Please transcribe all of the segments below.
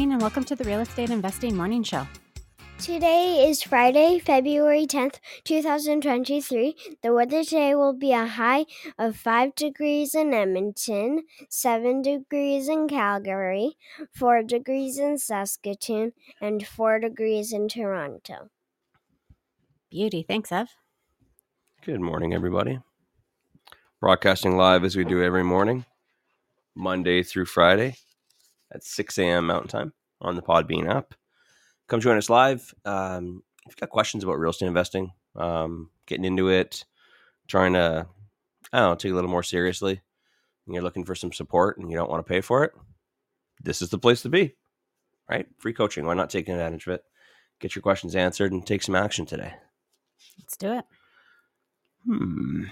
Morning and welcome to the Real Estate Investing Morning Show. Today is Friday, February 10th, 2023. The weather today will be a high of 5 degrees in Edmonton, 7 degrees in Calgary, 4 degrees in Saskatoon, and 4 degrees in Toronto. Beauty. Thanks, Ev. Good morning, everybody. Broadcasting live as we do every morning, Monday through Friday at 6 a.m. Mountain Time on the Podbean app. Come join us live. Um, if you've got questions about real estate investing, um, getting into it, trying to, I don't know, take it a little more seriously, and you're looking for some support and you don't want to pay for it, this is the place to be, right? Free coaching. Why not take advantage of it? Get your questions answered and take some action today. Let's do it. Hmm.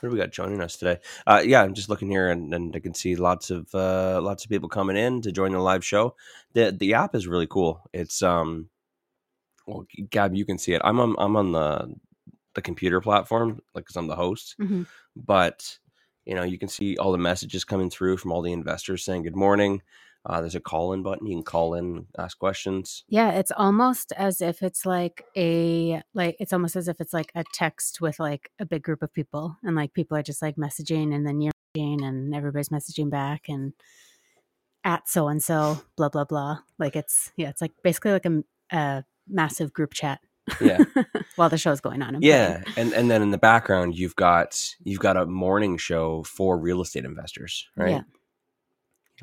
Who do we got joining us today? Uh, yeah, I'm just looking here, and, and I can see lots of uh, lots of people coming in to join the live show. the The app is really cool. It's um, well, Gab, you can see it. I'm on I'm on the the computer platform, like because I'm the host. Mhm. But you know, you can see all the messages coming through from all the investors saying good morning. Uh, there's a call in button. You can call in, ask questions. Yeah, it's almost as if it's like a like it's almost as if it's like a text with like a big group of people and like people are just like messaging and then you're messaging and everybody's messaging back and at so and so blah blah blah. Like it's yeah, it's like basically like a, a massive group chat. Yeah. while the show's going on. I'm Yeah, and and then in the background you've got you've got a morning show for real estate investors, right? Yeah.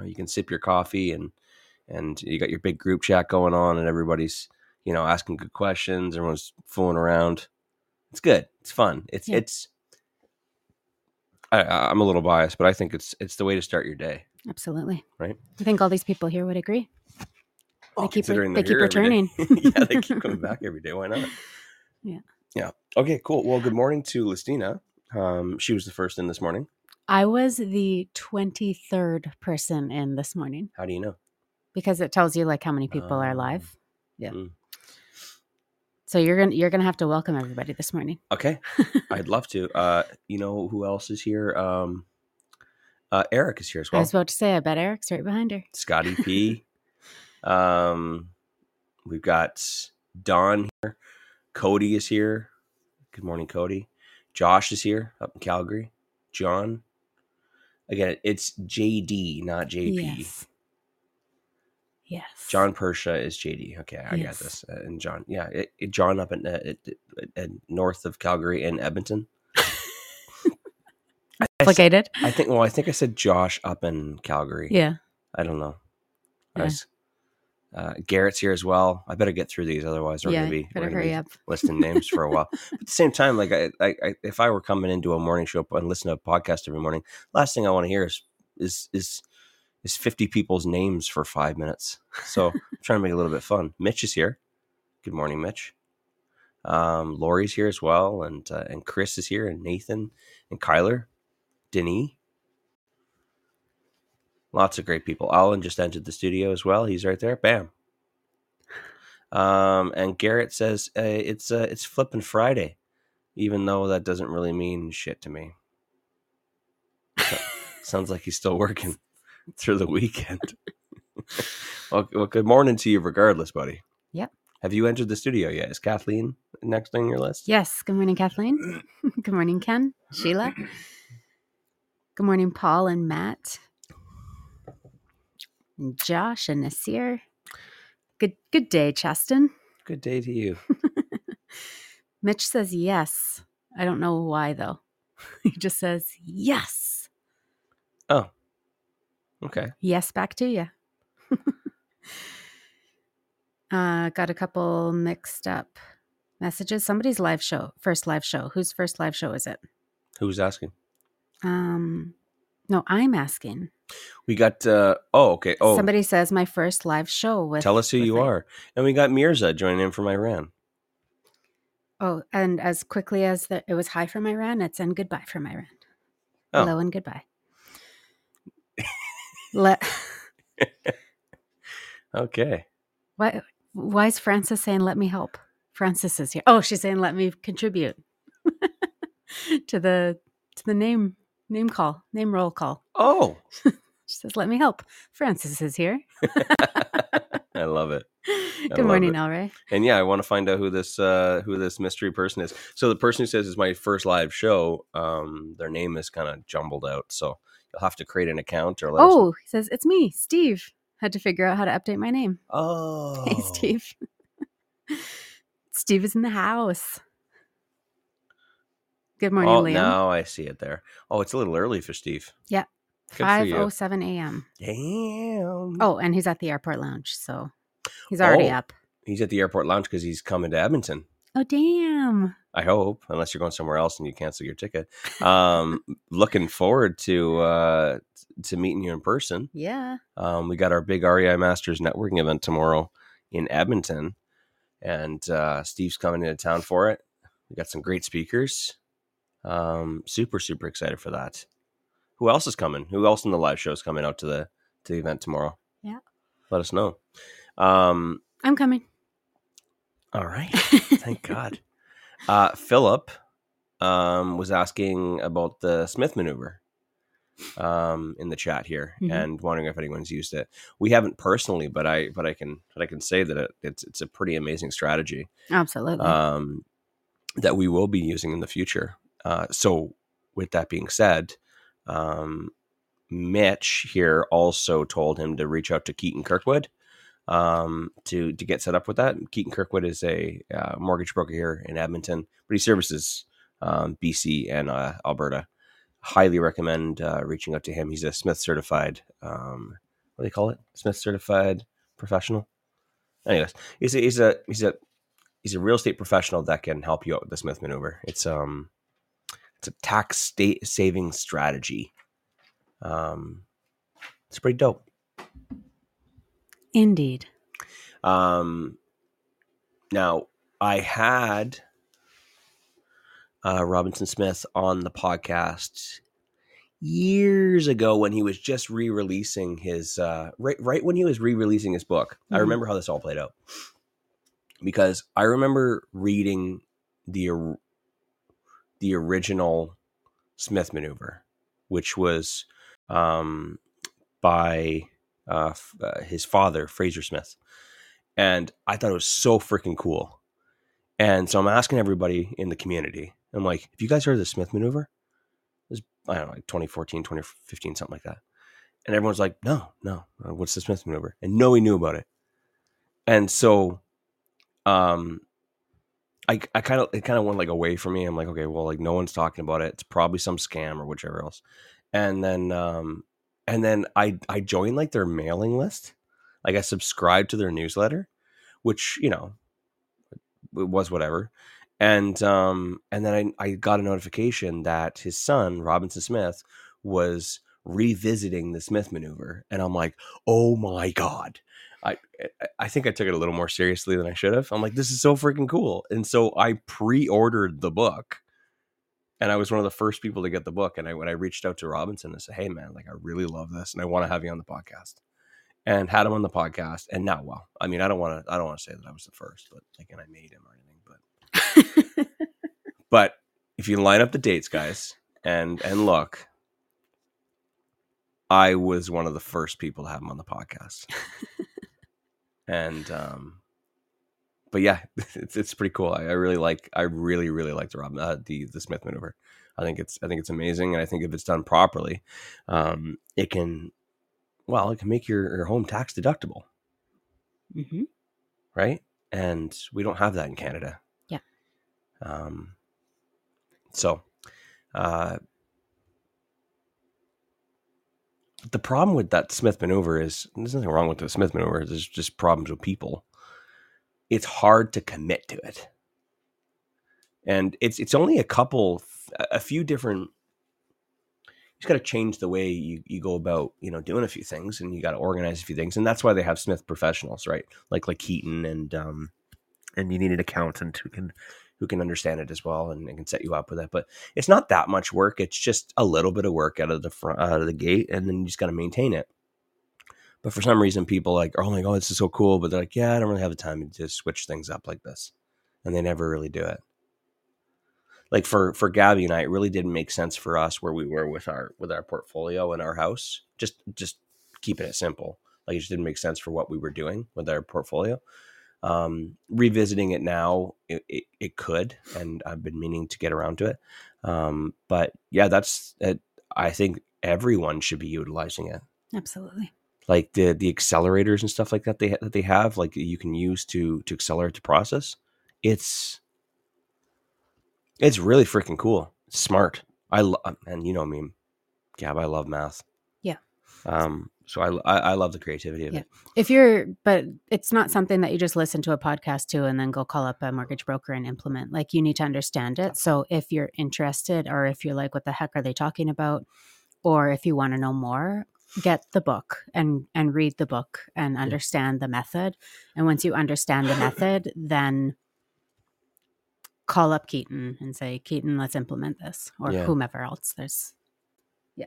You can sip your coffee and and you got your big group chat going on, and everybody's you know asking good questions. Everyone's fooling around. It's good. It's fun. It's Yeah. it's. I, I'm a little biased, but I think it's it's the way to start your day. Absolutely. Right. I think all these people here would agree. Keep re- they keep every day. returning. yeah, they keep coming back every day. Why not? Yeah. Yeah. Okay. Cool. Well, good morning to Listina. Um, she was the first in this morning. I was the 23rd person in this morning How do you know? because it tells you like how many people are Oh. live. Yeah. Mm. So you're going to you're going to have to welcome everybody this morning. Okay, I'd love to. Uh, you know who else is here? Um, uh, Eric is here as well. I well. was about to say I bet Eric's right behind her. Scotty P. um, we've got Don here. Cody is here. Good morning, Cody. Josh is here up in Calgary. John. Again, it's JD, not JP. Yes. Yes. John Persia is JD. Okay, I Yes. got this. Uh, and John, yeah, it, it- John up in uh, it, north of Calgary in Edmonton. I, I complicated. I think. Well, I think I said Josh up in Calgary. Yeah. I don't know. I Yeah. was- uh, Garrett's here as well. I better get through these, otherwise we're yeah. gonna be we're gonna be listing names for a while. But at the same time, like I, I, I, if I were coming into a morning show and listen to a podcast every morning, last thing I want to hear is is is is fifty people's names for five minutes. So I'm trying to make it a little bit fun. Mitch is here. Good morning, Mitch. Um, Lori's here as well, and uh, and Chris is here, and Nathan and Kyler, Denis. Lots of great people. Alan just entered the studio as well. He's right there. Bam. Um, and Garrett says uh, it's uh, it's flipping Friday, even though that doesn't really mean shit to me. So- sounds like he's still working through the weekend. well, well, good morning to you, regardless, buddy. Yep. Have you entered the studio yet? Is Kathleen next on your list? Yes. Good morning, Kathleen. Good morning, Ken. Sheila. Good morning, Paul and Matt. And Josh and Nasir. Good good day, Chaston. Good day to you. Mitch says yes. I don't know why though. He just says yes. Oh, okay. Yes, back to you. uh, got a couple mixed up messages. Somebody's live show, first live show. Whose first live show is it? Who's asking? Um, No, I'm asking. We got uh oh okay oh Somebody says my first live show with. tell us who you it. are, and we got Mirza joining in from Iran. Oh, and as quickly as the, it was hi from Iran, it's and goodbye from Iran. Oh. Hello and goodbye. Let, Okay, why, why is Francis saying, let me help? Francis is here. Oh, she's saying, let me contribute to the to the name name call, name roll call. oh She says, let me help. Francis is here. I love it. Good love morning, it. And yeah, I want to find out who this uh who this mystery person is. So the person who says it's my first live show, um, their name is kind of jumbled out. So you'll have to create an account or let. Oh, he says, it's me, Steve. Had to figure out how to update my name. Oh, Hey, Steve. Steve is in the house. Good morning, Oh, Liam. now I see it there. Oh, it's a little early for Steve. For Five oh seven a.m. Damn. Oh, and he's at the airport lounge, so he's already Oh. up. he's at the airport lounge because he's coming to Edmonton. Oh, damn! I hope, unless you're going somewhere else and you cancel your ticket. Um, looking forward to uh, to meeting you in person. Yeah. Um, we got our big REI Masters networking event tomorrow in Edmonton, and uh, Steve's coming into town for it. We got some great speakers. Um, super super excited for that. Who else is coming? Who else in the live show is coming out to the to the event tomorrow? Yeah. let us know. Um, I'm coming. all right, thank God. Uh, Philip um, was asking about the Smith maneuver um, in the chat here Mhm. and wondering if anyone's used it. We haven't personally, but I but I can but I can say that it, it's it's a pretty amazing strategy Absolutely. um, that we will be using in the future. Uh, so, with that being said, um, Mitch here also told him to reach out to Keaton Kirkwood um, to to get set up with that. Keaton Kirkwood is a uh, mortgage broker here in Edmonton, but he services um, BC and uh, Alberta. Highly recommend uh, reaching out to him. He's a Smith certified. Um, what do they call it? Smith certified professional. Anyways, he's a, he's a he's a he's a real estate professional that can help you out with the Smith maneuver. It's um it's a tax state saving strategy. Um, it's pretty dope. Indeed. Um, now I had uh, Robinson Smith on the podcast years ago when he was just re-releasing his uh, right right when he was re-releasing his book. I Mhm. remember how this all played out because I remember reading the the original Smith maneuver, which was um, by uh, f- uh, his father, Fraser Smith, and I thought it was so freaking cool. And so I'm asking everybody in the community, I'm like, have you guys heard of the Smith maneuver? It was, I don't know, like 2014, 2015, something like that. And everyone's like, no, no, what's the Smith maneuver? And no one knew about it. And so, um, I, I kind of, it kind of went like away from me. I'm like, okay, well, like no one's talking about it. It's probably some scam or whichever else. And then, um, and then I, I joined like their mailing list. Like I subscribed to their newsletter, which, you know, it was whatever. And um and then I, I got a notification that his son, Robinson Smith, was revisiting the Smith maneuver. And I'm like, oh my God. I eh, eh, I think I took it a little more seriously than I should have. I'm like, this is so freaking cool. And so I pre-ordered the book. And I was one of the first people to get the book. And I when I reached out to Robinson and said, Hey man, like I really love this and I want to have you on the podcast. And had him on the podcast. And now, well, I mean, I don't want to I don't want to say that I was the first, but like and I made him or anything, but but if you line up the dates, guys, and and look, I was one of the first people to have him on the podcast. and um but yeah, it's it's pretty cool. I, I really like I really really like the Rob uh, the the Smith maneuver. I think it's I think it's amazing, and I think if it's done properly, um, it can well it can make your, your home tax deductible, mm-hmm. right? And we don't have that in Canada. Yeah. Um. So, uh, the problem with that Smith maneuver is there's nothing wrong with the Smith maneuver. There's just problems with people. It's hard to commit to it, and it's it's only a couple, a few different You just got to change the way you, you go about you know doing a few things and you got to organize a few things and that's why they have smith professionals right like like keaton and um and you need an accountant who can who can understand it as well and, and can set you up with it but it's not that much work it's just a little bit of work out of the front out of the gate and then you just got to maintain it but for some reason people like oh my god this is so cool but they're like yeah i don't really have the time to switch things up like this and they never really do it like for for Gabby and I, it really didn't make sense for us where we were with our with our portfolio and our house. Just just keeping it simple. Like it just didn't make sense for what we were doing with our portfolio. Um, revisiting it now, it, it, it, could, and I've been meaning to get around to it. Um, but yeah, that's it. I think everyone should be utilizing it. Absolutely. Like the the accelerators and stuff like that they that they have, like you can use to to accelerate the process. It's it's really freaking cool. smart. I love, and you know me, Gab. I love math. Yeah. Um. So I, I, I love the creativity of yeah. it. If you're, but it's not something that you just listen to a podcast to and then go call up a mortgage broker and implement. Like you need to understand it. So if you're interested, or if you're like, what the heck are they talking about, or if you want to know more, get the book and and read the book and understand yeah. the method. And once you understand the method, then call up Keaton and say, Keaton, let's implement this, or yeah. whomever else. There's, yeah,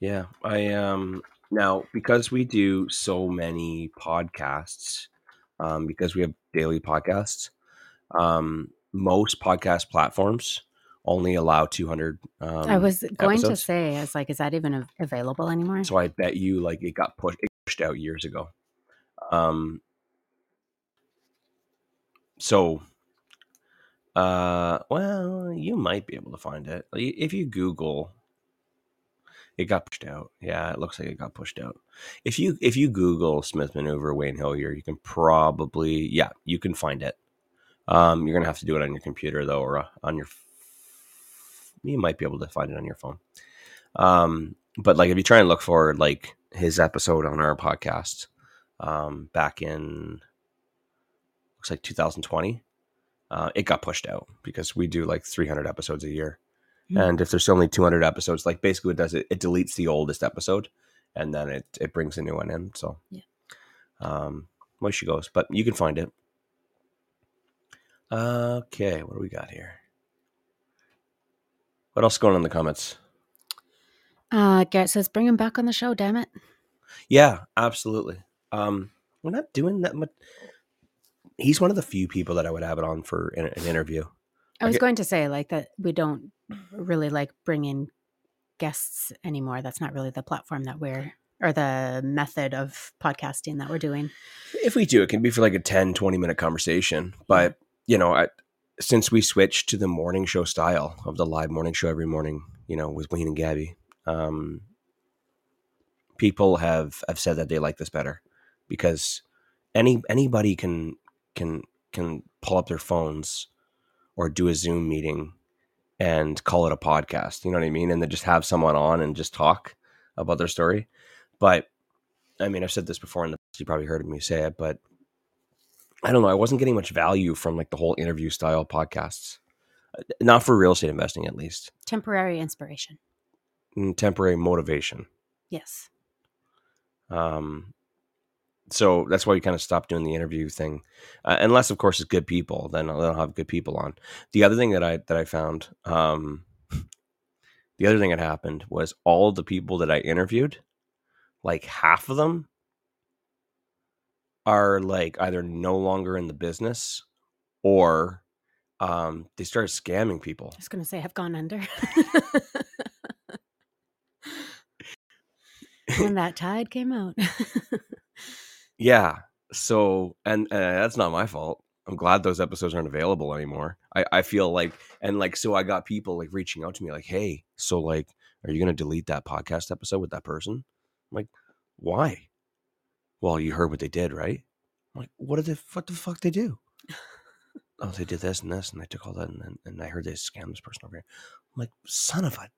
yeah. I um now because we do so many podcasts, um, because we have daily podcasts, um, most podcast platforms only allow 200 um, i was going episodes. to say i was like is that even available anymore so i bet you like it got pushed it pushed out years ago um so uh, well, you might be able to find it if you Google. It got pushed out. Yeah, it looks like it got pushed out. If you if you Google Smith Maneuver Wayne Hillier, you can probably yeah you can find it. Um, you're gonna have to do it on your computer though, or uh, on your. You might be able to find it on your phone. Um, but like if you try and look for like his episode on our podcast, um, back in looks like 2020 uh, it got pushed out because we do like 300 episodes a year. Mm-hmm. And if there's only 200 episodes, like basically what it does it, it deletes the oldest episode and then it, it brings a new one in. So, yeah. um, where she goes, but you can find it. Okay, what do we got here? What else going on in the comments? Uh, Garrett says, "Bring him back on the show, damn it." Yeah, absolutely. Um, we're not doing that much he's one of the few people that I would have it on for an, an interview. I was going to say like that we don't really like bring in guests anymore. That's not really the platform that we're or the method of podcasting that we're doing. If we do, it can be for like a 10, 20 minute conversation. But, you know, I, since we switched to the morning show style of the live morning show every morning, you know, with Wayne and Gabby, um, people have, have said that they like this better because any anybody can can can pull up their phones or do a Zoom meeting and call it a podcast. You know what I mean? And then just have someone on and just talk about their story. But I mean, I've said this before in the past, you probably heard me say it, but I don't know. I wasn't getting much value from like the whole interview style podcasts. Uh, not for real estate investing, at least. Temporary inspiration. Mm, temporary motivation. Yes. Um, so that's why we kind of stopped doing the interview thing, uh, unless of course it's good people. Then they'll have good people on. The other thing that I that I found, um, the other thing that happened was all the people that I interviewed, like half of them, are like either no longer in the business, or um, they started scamming people. I was going to say, have gone under. when that tide came out. Yeah. So, and uh, that's not my fault. I'm glad those episodes aren't available anymore. I, I feel like, and like, so I got people like reaching out to me, like, hey, so like, are you going to delete that podcast episode with that person? I'm like, why? Well, you heard what they did, right? I'm like, what did they, what the fuck they do? oh, they did this and this, and they took all that, and, and I heard they scammed this person over here. I'm like, son of a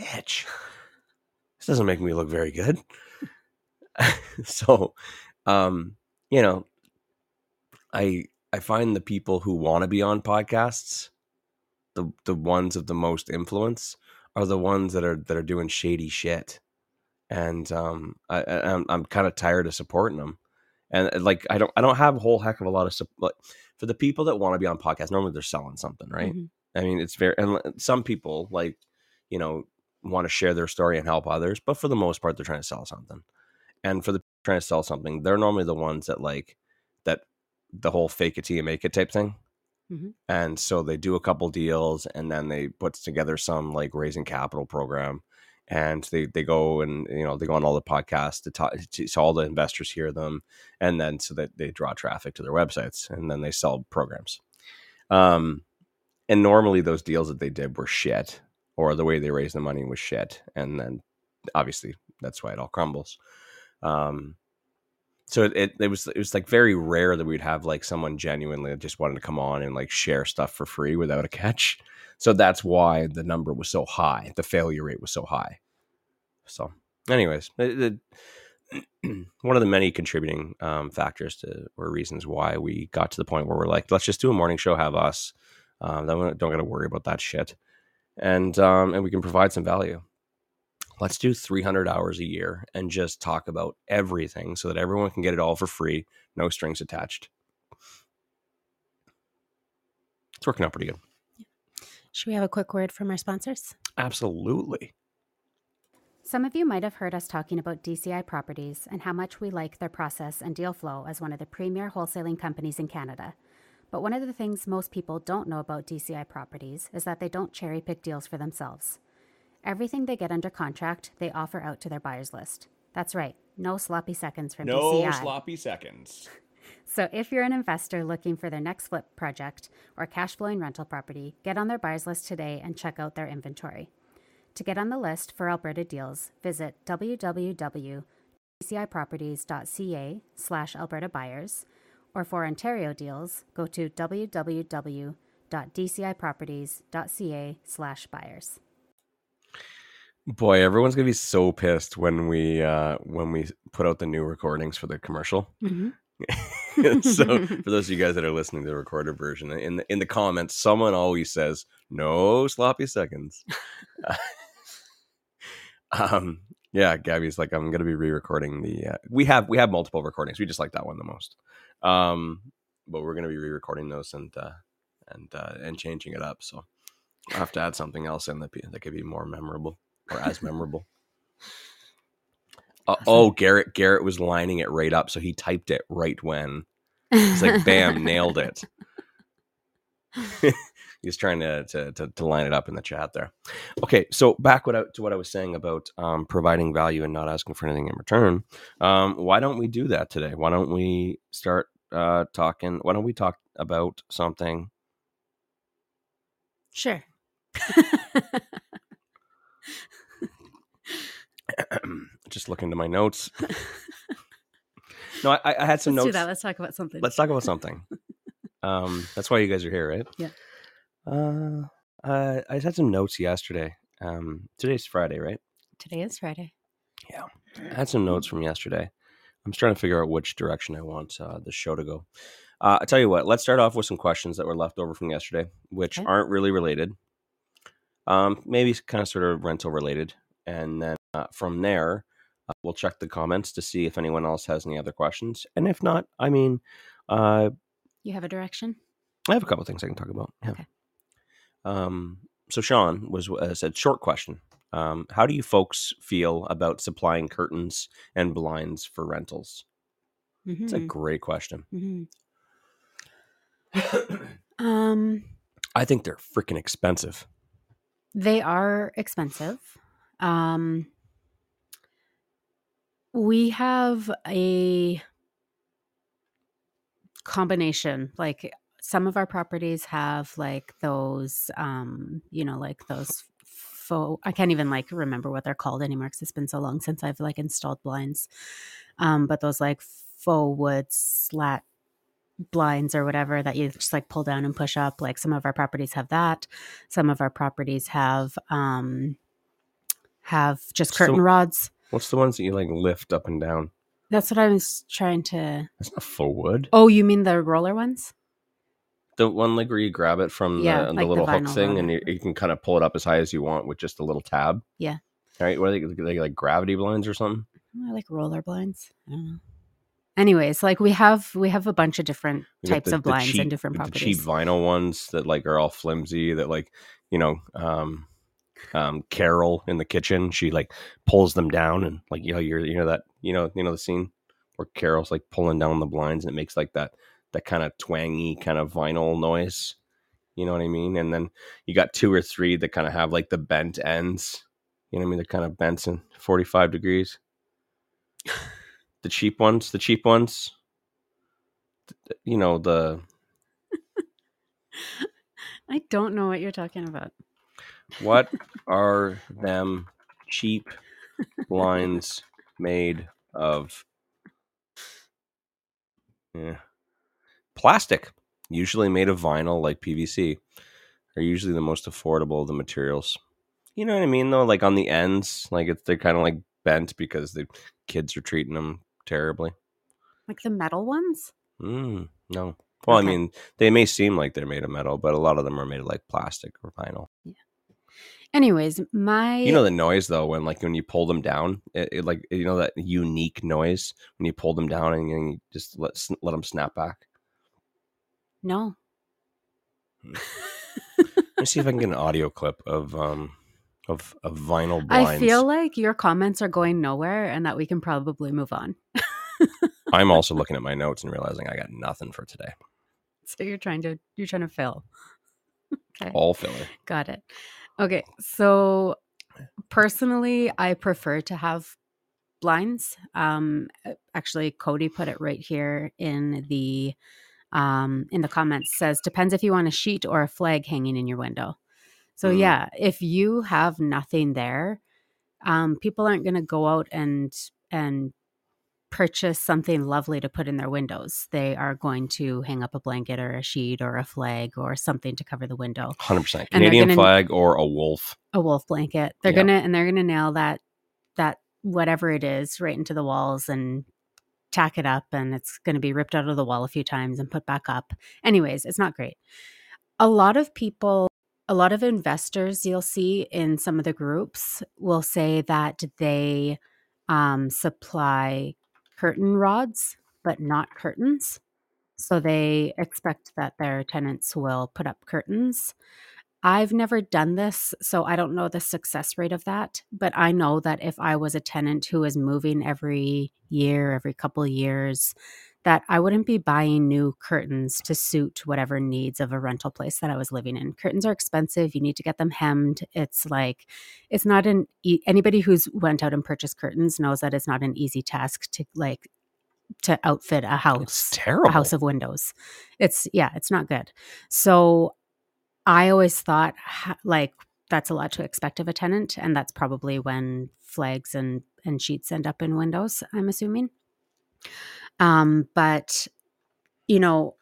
bitch. This doesn't make me look very good. so um, you know, I I find the people who want to be on podcasts, the the ones of the most influence, are the ones that are that are doing shady shit, and um, I, I'm I'm kind of tired of supporting them, and uh, like I don't I don't have a whole heck of a lot of support for the people that want to be on podcasts. Normally they're selling something, right? Mhm. I mean, it's very and some people like you know want to share their story and help others, but for the most part, they're trying to sell something. And for the trying to sell something, they're normally the ones that like that the whole fake it till you make it type thing. Mhm. And so they do a couple deals, and then they put together some like raising capital program, and they they go and you know they go on all the podcasts to talk to, so all the investors hear them, and then so that they draw traffic to their websites, and then they sell programs. Um, and normally those deals that they did were shit or the way they raised the money was shit and then obviously that's why it all crumbles um so it, it, was it was like very rare that we'd have like someone genuinely just wanted to come on and like share stuff for free without a catch. So that's why the number was so high the failure rate was so high. So anyways it, it, one of the many contributing um, factors to or reasons why we got to the point where we're like let's just do a morning show have us um, then we don't got to worry about that shit, and um, and we can provide some value. Let's do 300 hours a year and just talk about everything so that everyone can get it all for free, no strings attached. It's working out pretty good. Should we have a quick word from our sponsors? Absolutely. Some of you might have heard us talking about DCI Properties and how much we like their process and deal flow as one of the premier wholesaling companies in Canada. But one of the things most people don't know about DCI Properties is that they don't cherry pick deals for themselves. Everything they get under contract, they offer out to their buyers list. That's right, no sloppy seconds from DCI. No sloppy seconds. So if you're an investor looking for their next flip project or cash flowing rental property, get on their buyers list today and check out their inventory. To get on the list for Alberta deals, visit www.dciproperties.ca slash Alberta buyers, or for Ontario deals, go to www.dciproperties.ca slash buyers. Boy, everyone's gonna be so pissed when we uh, when we put out the new recordings for the commercial. Mm-hmm. so for those of you guys that are listening to the recorded version in the, in the comments someone always says no sloppy seconds. Um yeah gabby's like i'm gonna be re-recording the uh, we have we have multiple recordings. We just like that one the most. Um but we're gonna be re-recording those and uh and uh and changing it up. So i have to add something else in that, that could be more memorable or as memorable uh, oh garrett garrett was lining it right up so he typed it right when He's like, bam, nailed it. He's trying to, to to to line it up in the chat there. Okay, so back what I, to what I was saying about um, providing value and not asking for anything in return. Um, why don't we do that today? Why don't we start uh, talking? Why don't we talk about something? Sure. Just look into my notes. No, I, I had some Let's do notes. that. Let's talk about something. Let's talk about something. Um, that's why you guys are here, right? Yeah. Uh, uh, I had some notes yesterday. Um, today's Friday, right? Today is Friday. Yeah, I had some notes from yesterday. I'm just trying to figure out which direction I want uh, the show to go. Uh, I tell you what, let's start off with some questions that were left over from yesterday, which Okay. aren't really related. Um, maybe kind of sort of rental related, and then uh, from there, uh, we'll check the comments to see if anyone else has any other questions, and if not, I mean, uh, You have a direction? I have a couple things I can talk about. Yeah. Okay. Um, so Sean was uh, said short question. Um, how do you folks feel about supplying curtains and blinds for rentals? It's a great question. mhm. Um, I think they're freaking expensive. they are expensive. Um, we have a combination. Like some of our properties have like those, um, you know, like those faux. I can't even like remember what they're called anymore because it's been so long since I've like installed blinds. Um, but those like faux wood slat blinds or whatever that you just like pull down and push up. Like some of our properties have that. Some of our properties have um have just curtain So- rods. What's the ones that you like lift up and down? That's what I was trying to. That's not wood. Oh, you mean the roller ones? the one like where you grab it from Yeah, the, the like the little hook thing, and you, you can kind of pull it up as high as you want with just a little tab. Yeah. Right? What are they, they like gravity blinds or something? I like roller blinds. I don't know. Anyways, like we have we have a bunch of different types the- of blinds cheap- and different the properties. cheap vinyl ones that like are all flimsy. That like you know, um, um, Carol in the kitchen, she like pulls them down and like you know you're you know that you know you know the scene where Carol's like pulling down the blinds and it makes like that that kind of twangy kind of vinyl noise. You know what I mean? And then you got two or three that kind of have like the bent ends. You know what I mean? They're kind of bent in 45 degrees. the cheap ones, the cheap ones. You know, the I don't know what you're talking about. What are them cheap blinds made of? Yeah. Plastic, usually made of vinyl like PVC, are usually the most affordable of the materials. You know what I mean though? Like on the ends, like it's they're kind of like bent because the kids are treating them terribly. Like the metal ones? Mm, no. Well, Okay. I mean, they may seem like they're made of metal, but a lot of them are made of like plastic or vinyl. Anyways, my You know the noise though when like when you pull them down, it, it like you know that unique noise when you pull them down and you just let let them snap back. no. Let me see if I can get an audio clip of um of of vinyl blinds. I feel like your comments are going nowhere and that we can probably move on. I'm also looking at my notes and realizing I got nothing for today. So you're trying to you're trying to fill. okay. All filler. Got it. Okay. So personally, I prefer to have blinds. Um actually Cody put it right here in the um in the comments says depends if you want a sheet or a flag hanging in your window. So Mm. yeah, if you have nothing there, um people aren't going to go out and and purchase something lovely to put in their windows. They are going to hang up a blanket or a sheet or a flag or something to cover the window Hundred percent And they're Canadian gonna- flag or a wolf. a wolf blanket. They're Yeah. gonna and they're gonna nail that that whatever it is right into the walls and tack it up and it's gonna be ripped out of the wall a few times and put back up. Anyways, it's not great. A lot of people a lot of investors you'll see in some of the groups will say that they um, supply curtain rods but not curtains. So they expect that their tenants will put up curtains. I've never done this, so I don't know the success rate of that. But I know that if I was a tenant who is moving every year, every couple years, that I wouldn't be buying new curtains to suit whatever needs of a rental place that I was living in. Curtains are expensive. You need to get them hemmed. It's like, it's not an, e- anybody who's went out and purchased curtains knows that it's not an easy task to like, to outfit a house It's terrible. a house of windows. It's yeah, it's not good. So I always thought like that's a lot to expect of a tenant, and that's probably when flags and and sheets end up in windows. I'm assuming. Um, but you know,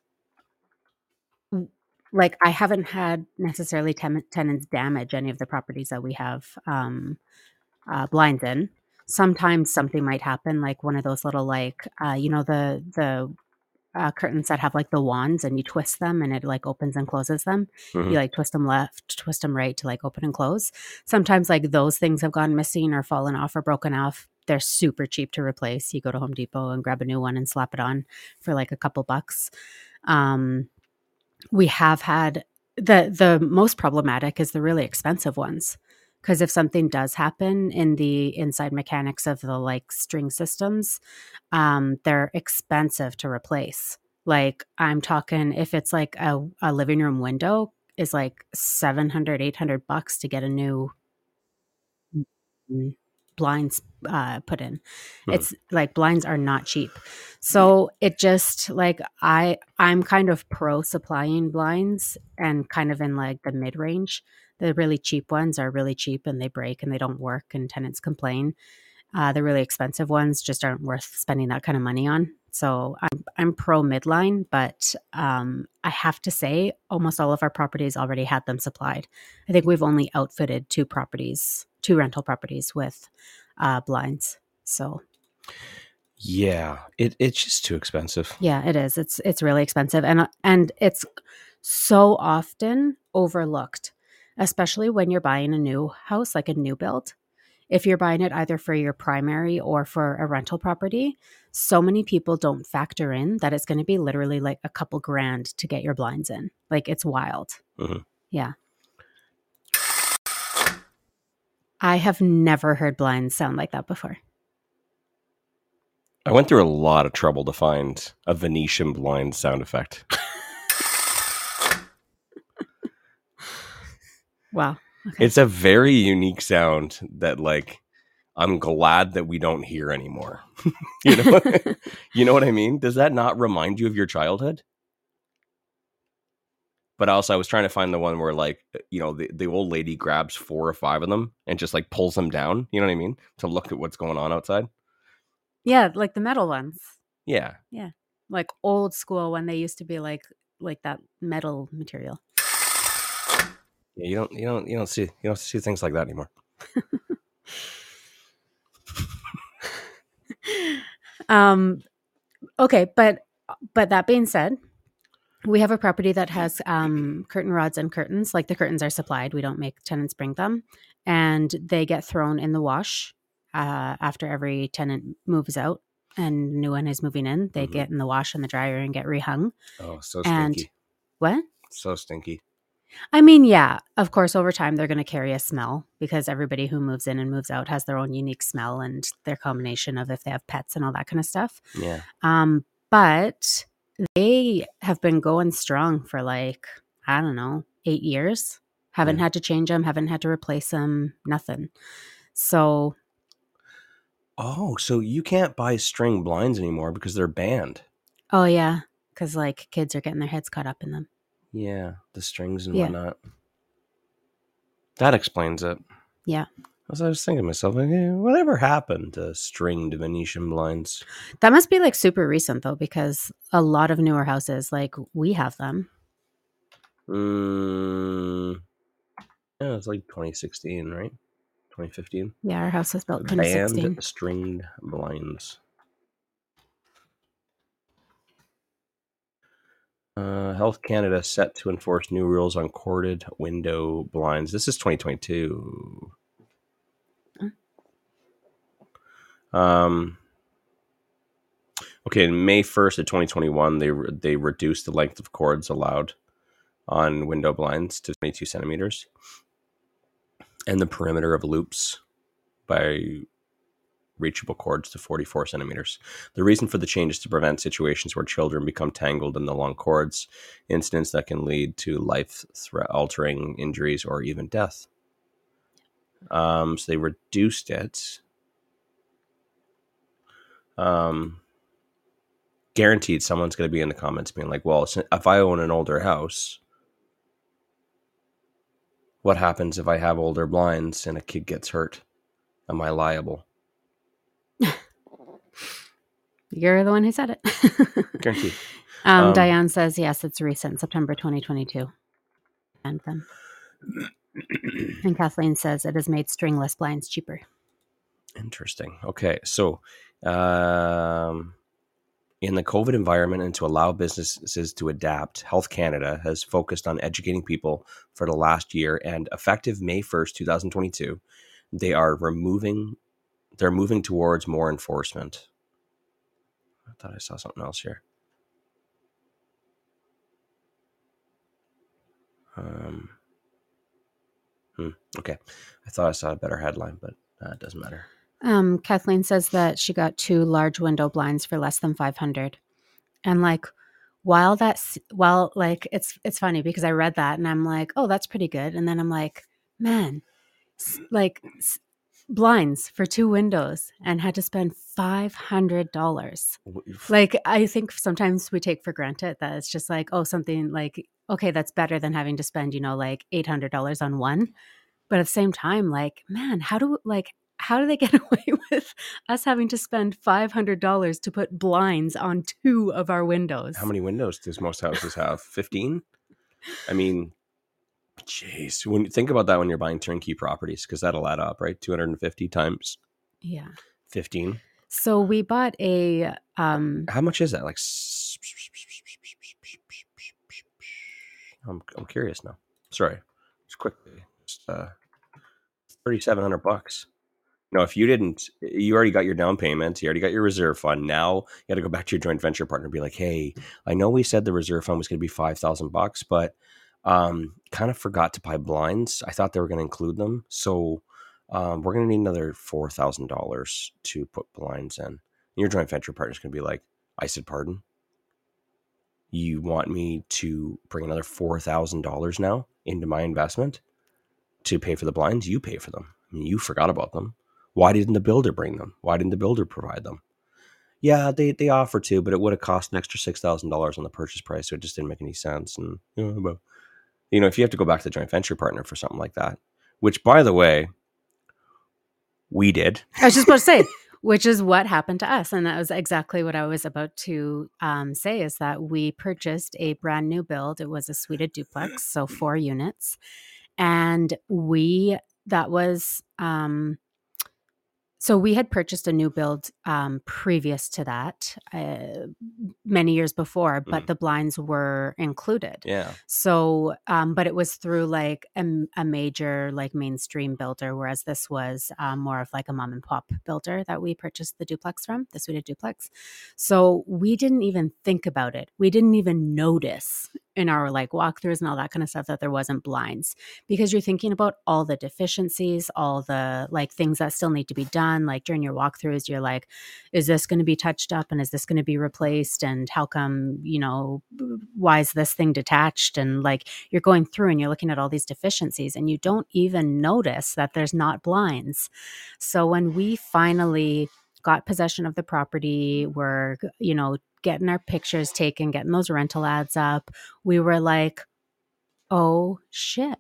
like I haven't had necessarily ten- tenants damage any of the properties that we have um, uh, blinds in. Sometimes something might happen, like one of those little like uh, you know the the uh, curtains that have like the wands and you twist them and it like opens and closes them. Mhm. You like twist them left, twist them right to like open and close. Sometimes like those things have gone missing or fallen off or broken off. They're super cheap to replace. You go to Home Depot and grab a new one and slap it on for like a couple bucks. Um, we have had the the most problematic is the really expensive ones because if something does happen in the inside mechanics of the like string systems um they're expensive to replace like i'm talking if it's like a, a living room window is like 700 800 bucks to get a new mm, blinds uh, put in. Hmm. it's like blinds are not cheap. So it just like i i'm kind of pro supplying blinds and kind of in like the mid range the really cheap ones are really cheap and they break and they don't work and tenants complain. Uh, the really expensive ones just aren't worth spending that kind of money on. So i'm, I'm pro midline but um, i have to say almost all of our properties already had them supplied. I think we've only outfitted two properties two rental properties with uh, blinds so Yeah, it, it's just too expensive. Yeah, it is. It's it's really expensive and and it's so often overlooked, especially when you're buying a new house, like a new build. If you're buying it either for your primary or for a rental property, so many people don't factor in that it's going to be literally like a couple grand to get your blinds in. Like it's wild. Mhm. Yeah. I have never heard blinds sound like that before. I went through a lot of trouble to find a Venetian blind sound effect. Wow. Okay. It's a very unique sound that like I'm glad that we don't hear anymore. you know you know what I mean? Does that not remind you of your childhood? But also I was trying to find the one where like you know the, the old lady grabs four or five of them and just like pulls them down, you know what I mean? To look at what's going on outside. yeah, like the metal ones. Yeah. Yeah, like old school when they used to be like like that metal material. Yeah, you don't you don't you don't see you don't see things like that anymore. um okay, but but that being said, we have a property that has um curtain rods and curtains. Like the curtains are supplied. We don't make tenants bring them. And they get thrown in the wash uh after every tenant moves out and new one is moving in. They Mhm. get in the wash and the dryer and get rehung. Oh, so And- stinky. What? So stinky. I mean, yeah, of course, over time they're going to carry a smell because everybody who moves in and moves out has their own unique smell and their combination of if they have pets and all that kind of stuff. Yeah. Um, but they have been going strong for like, I don't know, eight years. Haven't had to change them, haven't had to replace them, nothing. So, Oh, so you can't buy string blinds anymore because they're banned. oh, yeah, because like kids are getting their heads caught up in them. Yeah, the strings and Yeah. whatnot. That explains it. Yeah. As I was thinking to myself, like, eh, whatever happened to stringed Venetian blinds? That must be like super recent though, because a lot of newer houses, like we have them. Mm, yeah, it's like 2016, right? 2015. Yeah, our house was built 2016. Banned stringed blinds. Uh, Health Canada set to enforce new rules on corded window blinds. This is 2022. Um. Okay, in May 1st of 2021, they re- they reduced the length of cords allowed on window blinds to 22 centimeters, and the perimeter of loops by reachable cords to 44 centimeters. The reason for the change is to prevent situations where children become tangled in the long cords, incidents that can lead to life altering injuries or even death. Um, so they reduced it. Um, guaranteed someone's going to be in the comments being like, well, if I own an older house, what happens if I have older blinds and a kid gets hurt? Am I liable? You're the one who said it. Guaranteed. um, Um, Diane says yes, it's recent, September 2022. And then, and Kathleen says it has made stringless blinds cheaper. Interesting. Okay, so um, in the COVID environment and to allow businesses to adapt, Health Canada has focused on educating people for the last year, and effective May first, two thousand twenty-two, they are removing. They're moving towards more enforcement. I thought I saw something else here. Um. hmm, okay, I thought I saw a better headline, but uh, it doesn't matter. Um, Kathleen says that she got two large window blinds for less than 500. And like, while that's, while like, it's, it's funny because I read that and I'm like, oh, that's pretty good. And then I'm like, man, s- like blinds for two windows and had to spend $500. Like, I think sometimes we take for granted that it's just like, oh, something like, okay, that's better than having to spend, you know, like $800 on one. But at the same time, like, man, how do, like, how do they get away with us having to spend $500 to put blinds on two of our windows? How many windows does most houses have? 15? I mean, jeez. When you think about that when you're buying turnkey properties, because that'll add up, right? 250 times Yeah. 15. So we bought a, um, How much is that? Like, I'm I'm curious now. Sorry, just quickly, just uh, thirty seven bucks. No, if you didn't, you already got your down payment. You already got your reserve fund. Now you got to go back to your joint venture partner and be like, "Hey, I know we said the reserve fund was going to be five thousand bucks, but um, kind of forgot to buy blinds. I thought they were going to include them, so um, we're going to need another four thousand dollars to put blinds in." And your joint venture partner's going to be like, "I said pardon." You want me to bring another four thousand dollars now into my investment to pay for the blinds? You pay for them. I mean, you forgot about them. Why didn't the builder bring them? Why didn't the builder provide them? Yeah, they, they offer to, but it would have cost an extra six thousand dollars on the purchase price, so it just didn't make any sense. And you know, but, you know, if you have to go back to the joint venture partner for something like that, which by the way, we did. I was just about to say, which is what happened to us, and that was exactly what I was about to um, say. Is that we purchased a brand new build. It was a suited duplex, so four units, and we that was um, so we had purchased a new build um, previous to that, uh, many years before, but Mm. the blinds were included. Yeah. So, um, but it was through like a major like mainstream builder, whereas this was um, more of like a mom and pop builder that we purchased the duplex from, the suited duplex. So we didn't even think about it. We didn't even notice in our like walkthroughs and all that kind of stuff that there wasn't blinds because you're thinking about all the deficiencies, all the like things that still need to be done. Like during your walkthroughs, you're like, is this going to be touched up and is this going to be replaced? And how come, you know, why is this thing detached? And like you're going through and you're looking at all these deficiencies and you don't even notice that there's not blinds. So when we finally got possession of the property, we're, you know, getting our pictures taken, getting those rental ads up, we were like, oh shit.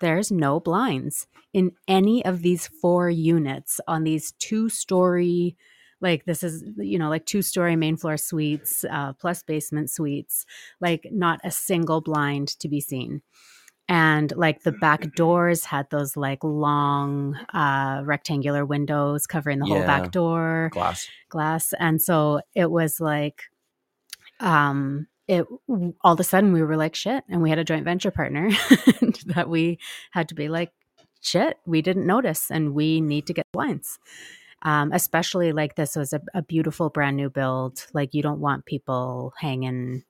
There's no blinds in any of these four units on these two story like this is you know like two story main floor suites uh, plus basement suites like not a single blind to be seen and like the back doors had those like long uh rectangular windows covering the whole back door. Glass. glass. And so it was like um it all of a sudden we were like shit and we had a joint venture partner that we had to be like shit we didn't notice and we need to get blinds. Um, especially like this was a, a beautiful brand new build. Like you don't want people hanging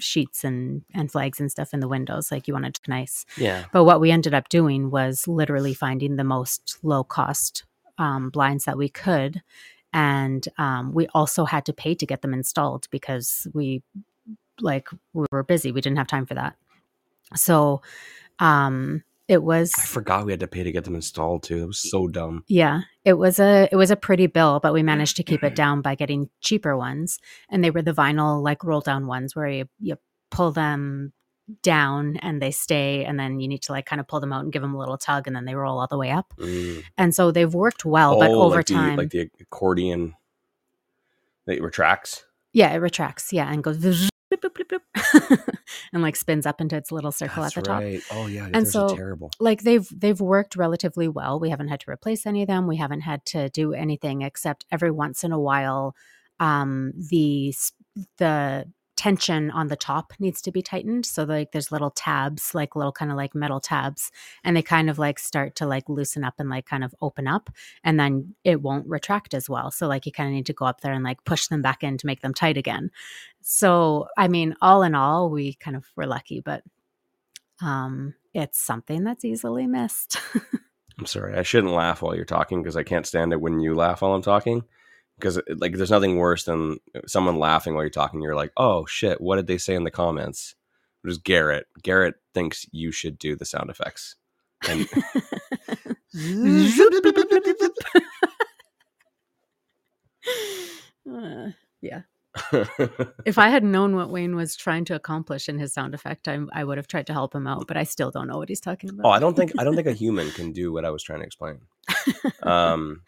sheets and and flags and stuff in the windows like you want it to look nice Yeah. but what we ended up doing was literally finding the most low cost um, blinds that we could. And um, we also had to pay to get them installed because we like we were busy. We didn't have time for that. So um, it was I forgot we had to pay to get them installed too. It was so dumb. yeah, it was a it was a pretty bill, but we managed to keep it down by getting cheaper ones, and they were the vinyl like roll down ones where you you pull them down and they stay, and then you need to like kind of pull them out and give them a little tug, and then they roll all the way up. Mm. And so they've worked well, but Oh, over like time, the, like the accordion that retracts. yeah, it retracts, yeah, and goes bloop, bloop, bloop, bloop, and like spins up into its little circle That's at the top. Oh yeah, And so- terrible. like they've they've worked relatively well. We haven't had to replace any of them. We haven't had to do anything except every once in a while, um, the the tension on the top needs to be tightened. So like there's little tabs, like little kind of like metal tabs, and they kind of like start to like loosen up and like kind of open up, and then it won't retract as well. So like you kind of need to go up there and like push them back in to make them tight again. So I mean, all in all, we kind of were lucky, but um, it's something that's easily missed. I'm sorry. I shouldn't laugh while you're talking because I can't stand it when you laugh while I'm talking. Because like, there's nothing worse than someone laughing while you're talking. You're like, oh shit, what did they say in the comments? It was Garrett. Garrett thinks you should do the sound effects. And Uh, yeah. If I had known what Wayne was trying to accomplish in his sound effect, I, I would have tried to help him out, but I still don't know what he's talking about. oh, I don't think I don't think a human can do what I was trying to explain. Um,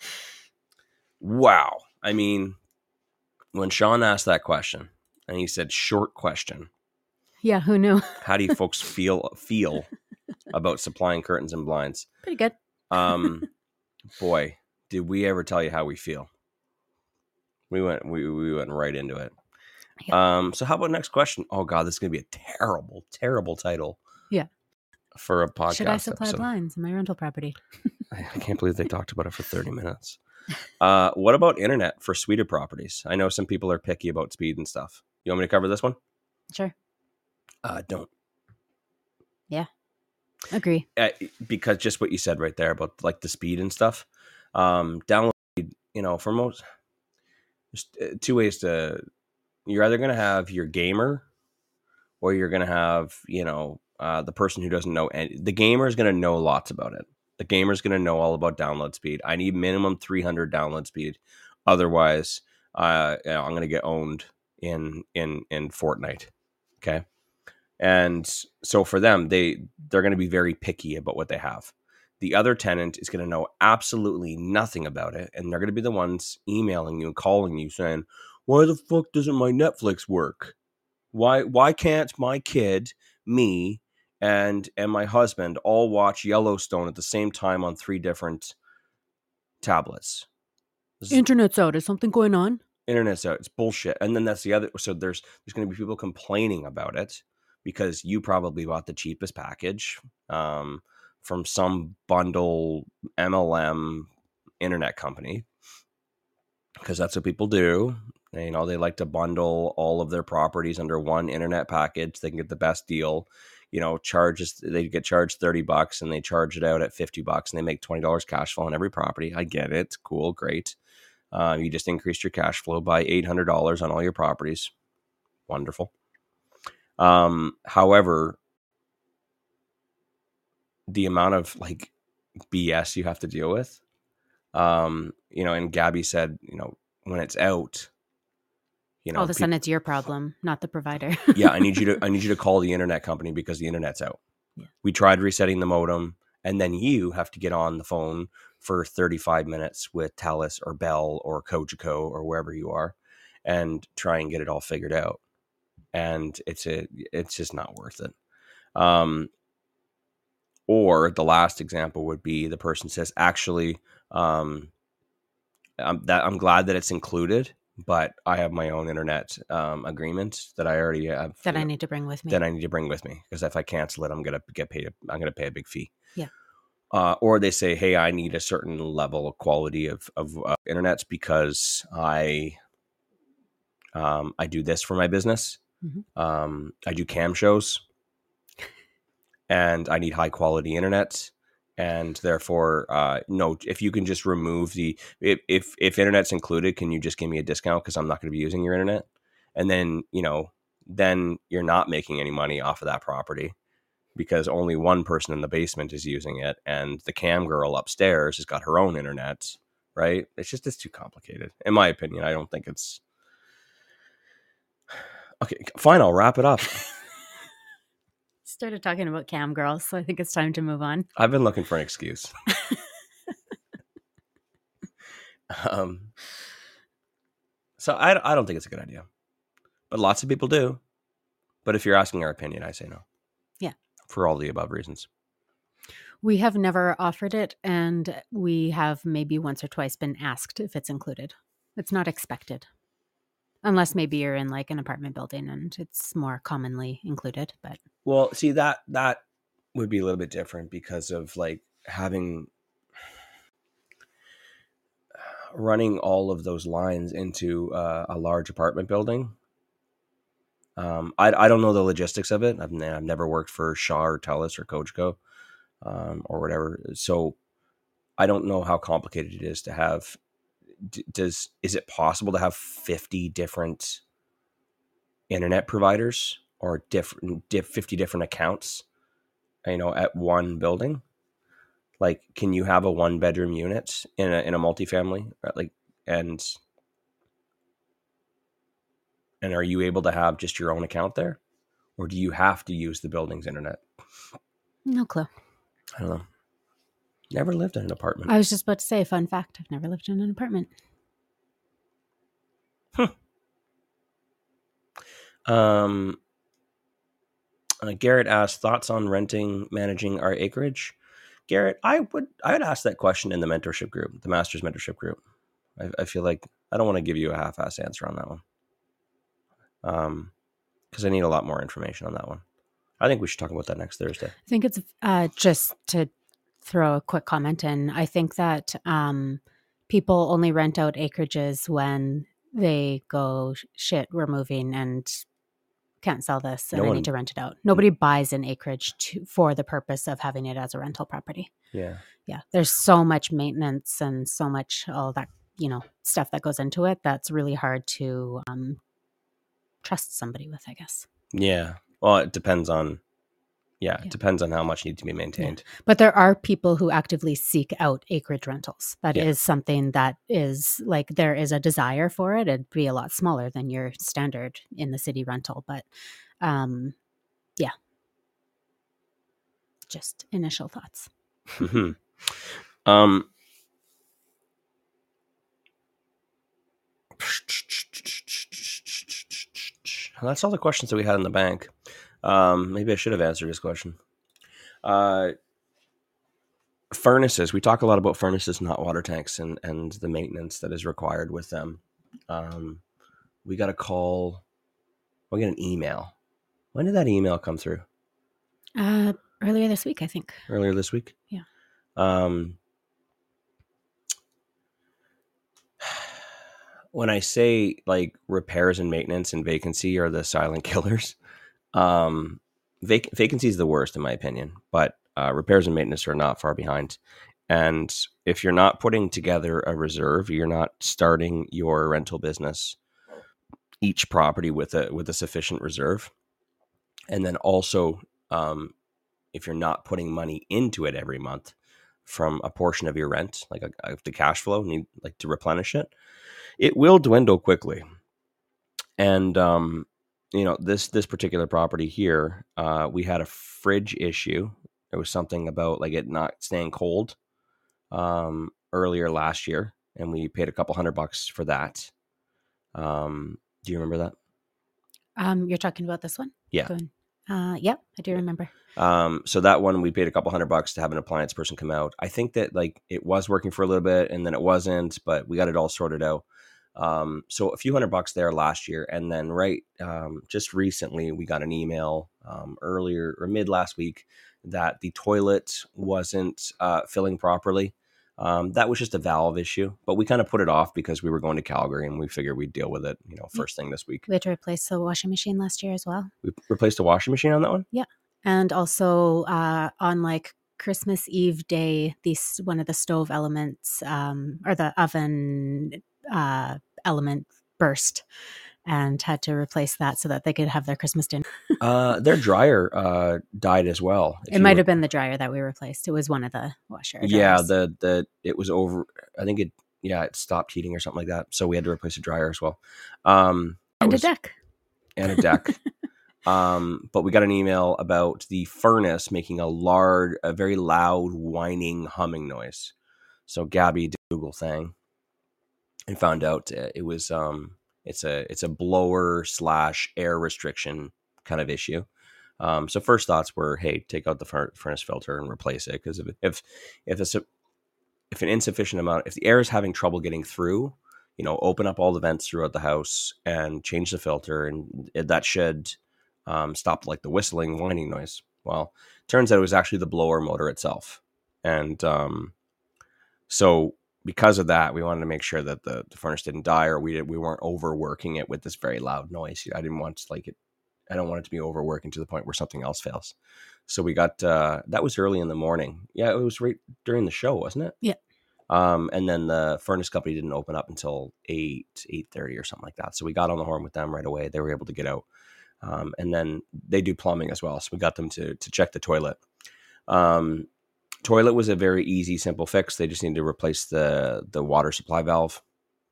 wow. I mean, when Sean asked that question, and he said, "Short question." yeah, who knew? How do you folks feel feel about supplying curtains and blinds? Pretty good. Um, boy, did we ever tell you how we feel? We went we, we went right into it. Um, so how about next question? Oh god, this is gonna be a terrible, terrible title. Yeah. For a podcast. Should I supply episode. blinds in my rental property? I I can't believe they talked about it for 30 minutes. Uh, what about internet for suited properties? I know some people are picky about speed and stuff. You want me to cover this one? Sure. Uh, don't. Yeah. Agree. Uh, because just what you said right there about like the speed and stuff. Um, download, you know, for most, there's uh, two ways to, you're either going to have your gamer or you're going to have, you know, uh, the person who doesn't know. And the gamer is going to know lots about it. The gamer's going to know all about download speed. I need minimum 300 download speed. Otherwise, uh, you know, I'm going to get owned in, in, in Fortnite. Okay. And so for them, they, they're going to be very picky about what they have. The other tenant is going to know absolutely nothing about it. And they're going to be the ones emailing you and calling you saying, why the fuck doesn't my Netflix work? Why, why can't my kid, me, and and my husband all watch Yellowstone at the same time on three different tablets. Internet's out. Is something going on? internet's out. It's bullshit. And then that's the other. So there's there's going to be people complaining about it because you probably bought the cheapest package um, from some bundle MLM internet company because that's what people do. They, you know, they like to bundle all of their properties under one internet package. They can get the best deal. You know, charges they get charged thirty bucks and they charge it out at fifty bucks and they make twenty dollars cash flow on every property. I get it. Cool, great. Uh, you just increased your cash flow by eight hundred dollars on all your properties. Wonderful. Um, however, the amount of like BS you have to deal with, um, you know, and Gabby said, you know, when it's out, you know, All of a sudden, it's your problem, not the provider. yeah, I need you to I need you to call the internet company because the internet's out. Yeah. We tried resetting the modem, and then you have to get on the phone for 35 minutes with Telus or Bell or Cogeco or wherever you are, and try and get it all figured out. And it's a it's just not worth it. Um, or the last example would be the person says, actually, um, I'm, that I'm glad that it's included, but I have my own internet um, agreement that I already have. that I know, need to bring with me. that I need to bring with me because if I cancel it, I'm gonna get paid. A, I'm gonna pay a big fee. Yeah. Uh, or they say, "Hey, I need a certain level of quality of of uh, internet because I um, I do this for my business. Mhm. Um, I do cam shows, and I need high quality internet." And therefore, uh, no. If you can just remove the if if, if internet's included, can you just give me a discount because I'm not going to be using your internet? And then you know then you're not making any money off of that property because only one person in the basement is using it and the cam girl upstairs has got her own internet right it's just it's too complicated in my opinion i don't think it's okay fine i'll wrap it up Started talking about cam girls, so I think it's time to move on. i've been looking for an excuse um so I, I don't think it's a good idea but lots of people do but if you're asking our opinion i say no Yeah. for all the above reasons We have never offered it, and we have maybe once or twice been asked if it's included. It's not expected, unless maybe you're in like an apartment building and it's more commonly included. But Well, see that that would be a little bit different because of like having running all of those lines into uh, a large apartment building. Um, I I don't know the logistics of it. I've, I've never worked for Shaw or Telus or Cogeco um, or whatever, so I don't know how complicated it is to have. d- Does is it possible to have fifty different internet providers or different diff, 50 different accounts you know at one building? Like can you have a one bedroom unit in a in a multifamily? Uh, like and and are you able to have just your own account there? Or do you have to use the building's internet? No clue. i don't know. Never lived in an apartment. I was just about to say, fun fact: I've never lived in an apartment. Um, uh, Garrett asked thoughts on renting, managing our acreage. Garrett, I would I would ask that question in the mentorship group, the Masters mentorship group. I, I feel like I don't want to give you a half-ass answer on that one. um, because I need a lot more information on that one. I think we should talk about that next Thursday. I think it's uh, just to throw a quick comment in. I think that um, people only rent out acreages when they go shit. We're moving and can't sell this, and No I one- need to rent it out. Nobody buys an acreage to, for the purpose of having it as a rental property. Yeah. Yeah, there's so much maintenance and so much all that you know stuff that goes into it. That's really hard to um, trust somebody with. I guess. Yeah. Well, it depends on. Yeah, it depends on how much needs to be maintained. But there are people who actively seek out acreage rentals. That is Yeah. something that is like there is a desire for it. It'd be a lot smaller than your standard in the city rental, but um yeah. Just initial thoughts. Mhm. um. That's all the questions that we had in the bank. Um, maybe I should have answered this question. Uh, furnaces. We talk a lot about furnaces, not water tanks, and and the maintenance that is required with them. Um, we got a call. We got an email. When did that email come through? Uh earlier this week, I think. earlier this week. Yeah. Um, when I say like repairs and maintenance and vacancy are the silent killers, um, vac- vacancy is the worst in my opinion, but uh, repairs and maintenance are not far behind. And if you're not putting together a reserve, you're not starting your rental business each property with a with a sufficient reserve, and then also um, if you're not putting money into it every month from a portion of your rent, like a, of the cash flow, need like to replenish it, it will dwindle quickly. And um, you know this this particular property here, uh, we had a fridge issue. There was something about like it not staying cold um, earlier last year, and we paid a couple hundred bucks for that. Um, do you remember that? Um you're talking about this one? Yeah. Uh yep, I do remember. Um, so that one we paid a couple hundred bucks to have an appliance person come out. I think that like it was working for a little bit and then it wasn't, but we got it all sorted out. Um, so a few hundred bucks there last year, and then right um, just recently we got an email um, earlier or mid last week that the toilet wasn't uh, filling properly. Um, that was just a valve issue, but we kind of put it off because we were going to Calgary and we figured we'd deal with it, you know, first thing this week. We had to replace the washing machine last year as well. We replaced the washing machine on that one. Yeah, and also uh, on like Christmas Eve day, these one of the stove elements um, or the oven uh, element burst, and had to replace that so that they could have their Christmas dinner. Uh, their dryer uh, died as well. It might were- have been the dryer that we replaced. It was one of the washer. yeah dryers. the the it was over i think it yeah it stopped heating or something like that so we had to replace a dryer as well um and was- a deck. and a deck um but we got an email about the furnace making a large a very loud whining humming noise so gabby did google thing and found out uh, it was um it's a it's a blower slash air restriction kind of issue um, so first thoughts were, hey, take out the furnace filter and replace it because if if if a, if an insufficient amount, if the air is having trouble getting through, you know, open up all the vents throughout the house and change the filter, and that should um, stop like the whistling, whining noise. Well, turns out it was actually the blower motor itself, and um, so because of that, we wanted to make sure that the, the furnace didn't die, or we did, we weren't overworking it with this very loud noise. I didn't want like it I don't want it to be overworking to the point where something else fails. So we got uh, that was early in the morning. Yeah, it was right during the show, wasn't it? Yeah. Um, and then the furnace company didn't open up until eight eight thirty or something like that. So we got on the horn with them right away. They were able to get out, um, and then they do plumbing as well. So we got them to to check the toilet. Um, toilet was a very easy, simple fix. They just needed to replace the the water supply valve.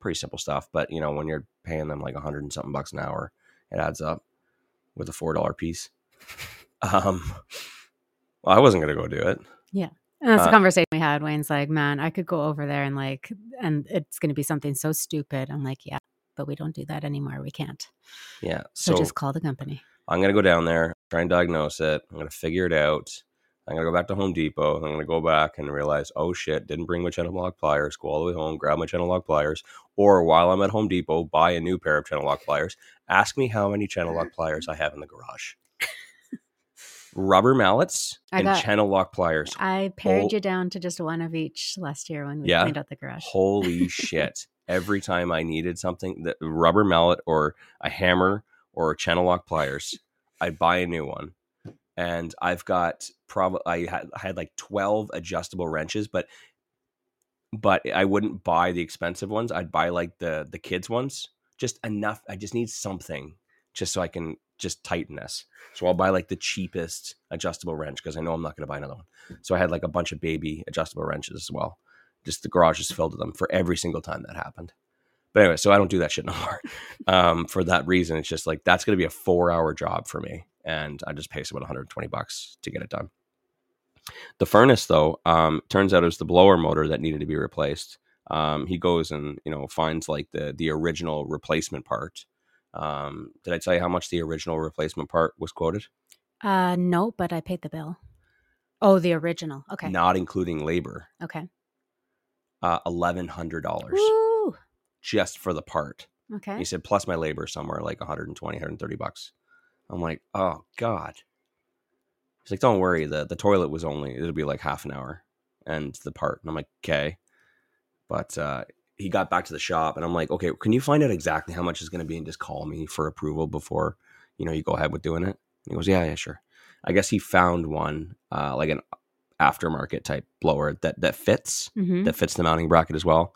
Pretty simple stuff, but you know when you're paying them like a hundred and something bucks an hour, it adds up with a four dollar piece. Um, well, I wasn't gonna go do it. Yeah. And that's Uh, the conversation we had. Wayne's like, man, I could go over there and like, and it's going to be something so stupid. I'm like, yeah, but we don't do that anymore. We can't. Yeah, So, so, just call the company. I'm gonna go down there, try and diagnose it. I'm gonna figure it out. I'm gonna go back to Home Depot. I'm gonna go back and realize, oh shit, didn't bring my channel lock pliers. Go all the way home, grab my channel lock pliers, or while I'm at Home Depot, buy a new pair of channel lock pliers. Ask me how many channel lock pliers I have in the garage. Rubber mallets I and got- channel lock pliers. I pared Hol- you down to just one of each last year when we Yeah. cleaned out the garage. Holy shit! Every time I needed something, that rubber mallet or a hammer or channel lock pliers, I'd buy a new one. And I've got probably I had I had like twelve adjustable wrenches, but but I wouldn't buy the expensive ones. I'd buy like the the kids ones, just enough. I just need something just so I can just tighten this. So I'll buy like the cheapest adjustable wrench because I know I'm not going to buy another one. So I had like a bunch of baby adjustable wrenches as well just the garage is filled with them for every single time that happened. But anyway, so I don't do that shit no more. Um, for that reason, it's just like that's going to be a four hour job for me, and I just pay someone 120 bucks to get it done. The furnace, though, um, turns out it was the blower motor that needed to be replaced. Um, he goes and you know finds like the the original replacement part. Um, did I tell you how much the original replacement part was quoted? Uh, no, but I paid the bill. Oh, the original. Okay. Not including labor, Okay. uh, eleven hundred dollars just for the part. Okay. He said, plus my labor somewhere like 120, 130 bucks. I'm like, oh God. He's like, don't worry. The the toilet was only it'll be like half an hour and the part. And I'm like, okay. But uh he got back to the shop and I'm like, okay, can you find out exactly how much is gonna be and just call me for approval before, you know, you go ahead with doing it? he goes, Yeah, yeah, sure. I guess he found one, uh, like an aftermarket type blower that that fits, hmm that fits the mounting bracket as well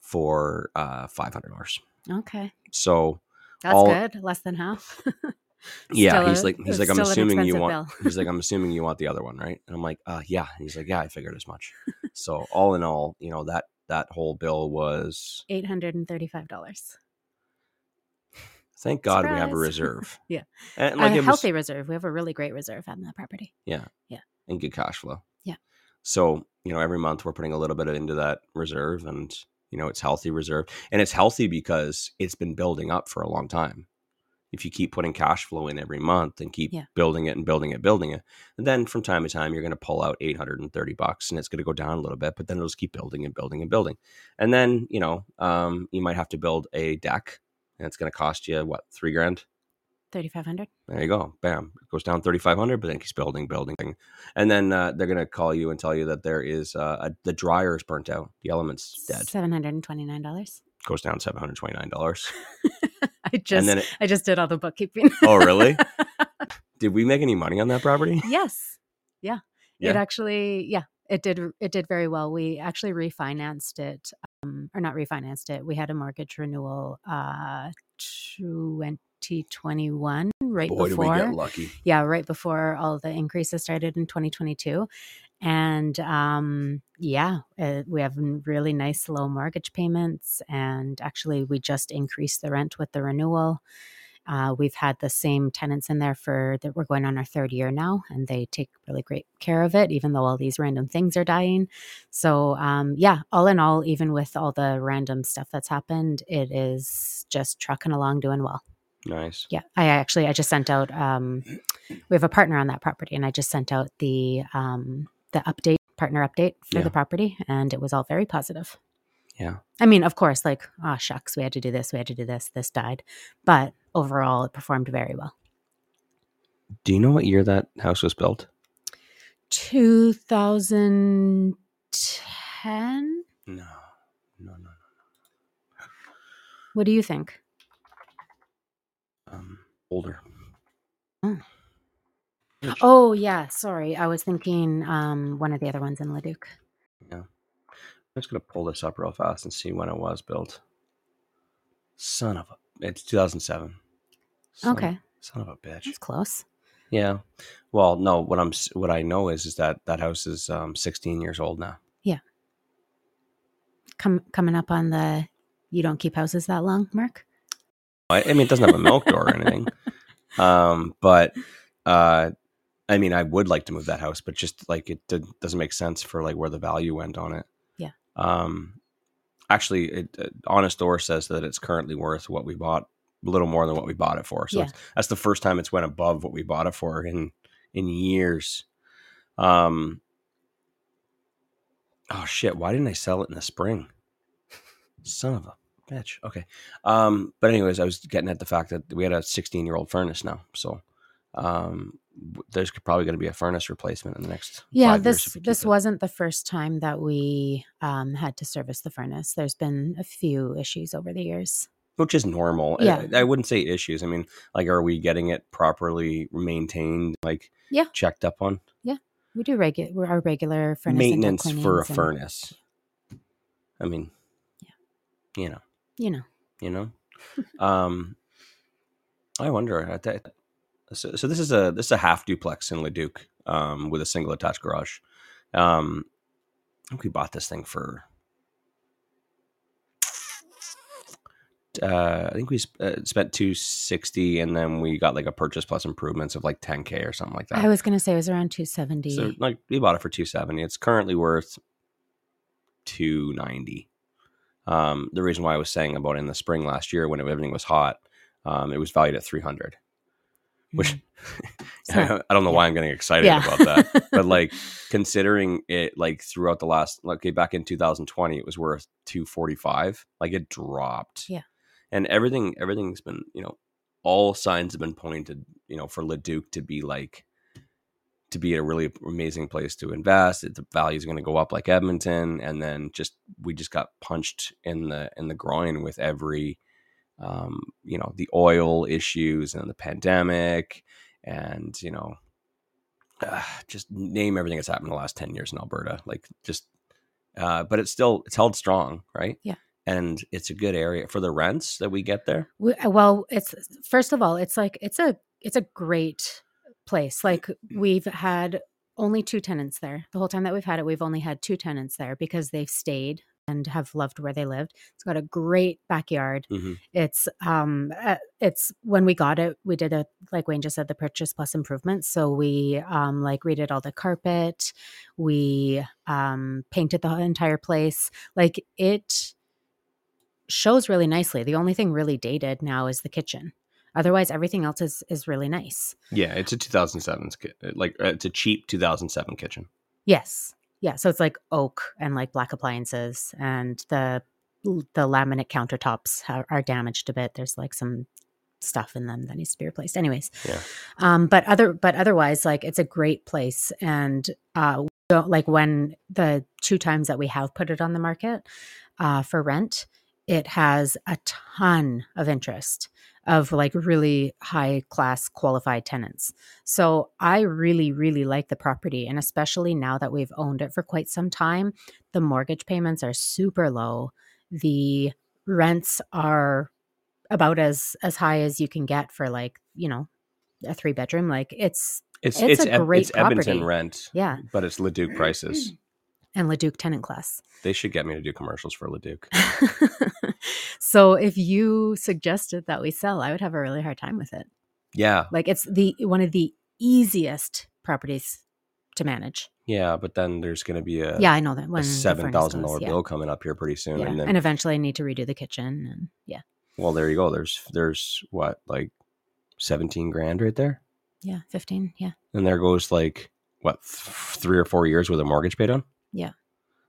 for uh five hundred dollars. Okay. So That's all- good. Less than half. yeah Still he's like he's like i'm assuming you want bill. he's like i'm assuming you want the other one right and i'm like uh yeah and he's like yeah i figured as much so all in all you know that that whole bill was Eight hundred and thirty-five dollars. thank god we have a reserve Yeah. and A like was healthy reserve. We have a really great reserve on the property. Yeah, yeah, and good cash flow Yeah. so you know every month we're putting a little bit into that reserve and you know it's healthy reserve and it's healthy because it's been building up for a long time if you keep putting cash flow in every month and keep Yeah. building it and building it building it and then from time to time you're going to pull out 830 bucks and it's going to go down a little bit but then it'll just keep building and building and building and then you know um, you might have to build a deck and it's going to cost you what three grand Thirty-five hundred. there you go. Bam. It goes down 3,500, but then keeps building, building. And then uh, they're going to call you and tell you that there is uh, a, the dryer is burnt out. The element's dead. Seven hundred and twenty-nine dollars. Goes down $729. I just then it- I just did all the bookkeeping. Oh, really? Did we make any money on that property? yes. Yeah. It actually, yeah, it did. It did very well. We actually refinanced it, um, or not refinanced it. We had a mortgage renewal, uh, twenty twenty one, right Boy, did we before. get lucky. yeah, right before all the increases started in 2022. And um, yeah, uh, we have really nice low mortgage payments. And actually, we just increased the rent with the renewal. Uh, we've had the same tenants in there for that we're going on our third year now, and they take really great care of it, even though all these random things are dying. So, um, yeah, all in all, even with all the random stuff that's happened, it is just trucking along doing well. Nice. Yeah, I actually I just sent out. Um, we have a partner on that property, and I just sent out the um, the update partner update for Yeah. the property, and it was all very positive. Yeah. I mean, of course, like oh shucks, we had to do this, we had to do this, this died, but overall, it performed very well. Do you know what year that house was built? Two thousand ten. No. No, no, no, no. What do you think? Um, older. Oh. Which- Oh yeah, sorry, I was thinking um, one of the other ones in Leduc. Yeah. I'm just going to pull this up real fast and see when it was built. Son of a. It's 2007. Son Okay, son of a bitch. that's close. Yeah. Well, no. What I'm s- what I know is is that that house is um 16 years old now. Yeah. Come coming up on the you don't keep houses that long, Mark. I, I mean, it doesn't have a milk door or anything. Um, but uh, I mean, I would like to move that house, but just like it did, doesn't make sense for like where the value went on it. Yeah. Um, actually, it, uh, Honest Door says that it's currently worth what we bought, a little more than what we bought it for. So Yeah. it's, that's the first time it's went above what we bought it for in in years. Um. Oh shit! Why didn't I sell it in the spring? Son of a bitch. Okay. Um. But anyways, I was getting at the fact that we had a 16 year old furnace now, so um, there's probably going to be a furnace replacement in the next. Yeah, this this wasn't the first time that we um, had to service the furnace. There's been a few issues over the years. which is normal. Yeah. I, wouldn't say issues. I mean, like, are we getting it properly maintained? Like, Yeah. checked up on Yeah, We do regular our regular furnace maintenance for a and, furnace. I mean, Yeah. you know, You know, you know. um, I wonder. I th- So, so this is a this is a half duplex in Leduc, um, with a single attached garage. Um, I think we bought this thing for. Uh, I think we sp- uh, spent two sixty, and then we got like a purchase plus improvements of like ten k or something like that. I was gonna say it was around two seventy. So like we bought it for two seventy. It's currently worth two ninety. Um, the reason why I was saying about in the spring last year when everything was hot, um, it was valued at three hundred. Which mm-hmm. It's I don't know why I'm getting excited yeah. about that, but like considering it, like throughout the last, okay, back in 2020, it was worth 245. Like it dropped. Yeah. and everything, everything's been, you know, all signs have been pointed, you know, for Leduc to be like to be a really amazing place to invest. It, the value is going to go up like Edmonton, and then just we just got punched in the in the groin with every, um, you know, the oil issues and the pandemic, and you know, uh, just name everything that's happened in the last ten years in Alberta. Like just, uh, but it's still it's held strong, right? Yeah. And it's a good area for the rents that we get there. We- uh, well, it's first of all, it's like it's a it's a great place. Like we've had only two tenants there the whole time that we've had it. We've only had two tenants there because they've stayed and have loved where they lived. It's got a great backyard. Mhm. It's um uh, it's when we got it, we did a like Wayne just said the purchase plus improvements. So we um like redid all the carpet, we um painted the entire place. Like it shows really nicely. The only thing really dated now is the kitchen. Otherwise, everything else is is really nice. Yeah, it's a 2007 ki- like uh, it's a cheap 2007 kitchen. Yes, yeah. So it's like oak and like black appliances, and the the laminate countertops are, are damaged a bit. There's like some stuff in them that needs to be replaced. Anyways, Yeah. Um, but other but otherwise, like it's a great place, and uh, don't like when the two times that we have put it on the market uh, for rent, it has a ton of interest of like really high class qualified tenants. So I really, really like the property. And especially now that we've owned it for quite some time, the mortgage payments are super low. The rents are about as as high as you can get for like, you know, a three bedroom. Like it's It's It's it's, a great it's Edmonton rent, yeah. but it's Leduc prices. And Leduc tenant class. They should get me to do commercials for Leduc. so if you suggested that we sell, I would have a really hard time with it. Yeah, Like it's the one of the easiest properties to manage. yeah, but then there's going to be a, yeah, I know that when seven thousand dollar yeah. bill coming up here pretty soon, Yeah. and then and eventually I need to redo the kitchen and yeah. well, there you go. There's there's what like seventeen grand right there, Yeah, 15. Yeah. and there goes like what th- three or four years with a mortgage paid on. Yeah.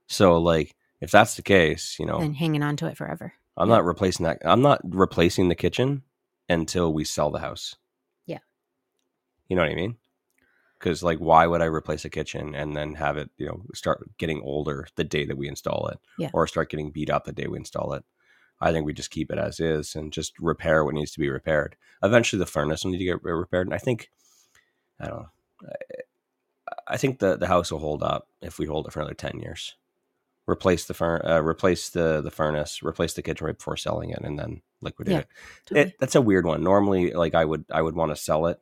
So like if that's the case, you know, And hanging on to it forever. I'm Yeah. not replacing that. I'm not replacing the kitchen until we sell the house. Yeah. You know what I mean? Because like, why would I replace a kitchen and then have it, you know, start getting older the day that we install it, Yeah. or start getting beat up the day we install it? I think we just keep it as is and just repair what needs to be repaired. Eventually, the furnace will need to get repaired, and I think, I don't know, I, I think the the house will hold up if we hold it for another ten years replace the fur- uh, replace the the furnace, replace the kitchen right before selling it, and then liquidate Yeah, it. Totally. it. That's a weird one. Normally, like I would I would want to sell it,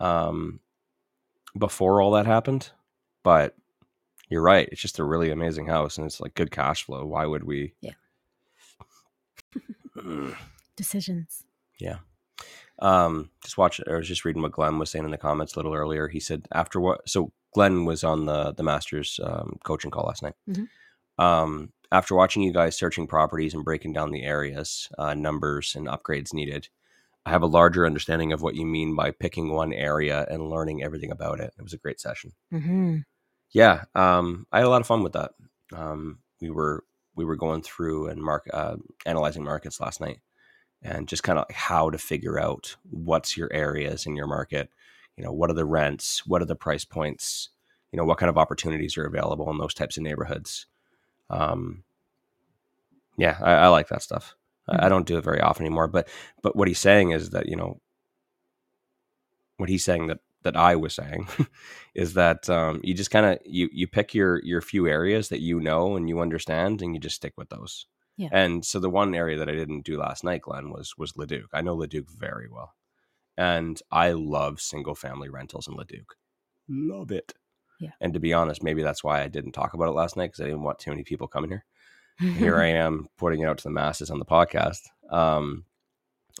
um, before all that happened, but you're right. It's just a really amazing house, and it's like good cash flow. Why would we? Yeah. Decisions. Um, just watch. I was just reading what Glenn was saying in the comments a little earlier. He said after what? So Glenn was on the the Masters um, coaching call last night. Mhm. Um, after watching you guys searching properties and breaking down the areas, uh, numbers, and upgrades needed, I have a larger understanding of what you mean by picking one area and learning everything about it. It was a great session. Mm-hmm. Yeah, um, I had a lot of fun with that. Um, we were we were going through and mark uh, analyzing markets last night, and just kind of how to figure out what's your areas in your market. You know, what are the rents? What are the price points? You know, what kind of opportunities are available in those types of neighborhoods? Um, yeah, I, I like that stuff. I, I don't do it very often anymore, but but what he's saying is that you know what he's saying that that I was saying is that um, you just kind of you you pick your your few areas that you know and you understand, and you just stick with those. Yeah. And so the one area that I didn't do last night, Glenn, was was Leduc. I know Leduc very well, and I love single family rentals in Leduc. Love it. Yeah. And to be honest, maybe that's why I didn't talk about it last night because I didn't want too many people coming here here I am putting it out to the masses on the podcast. Um,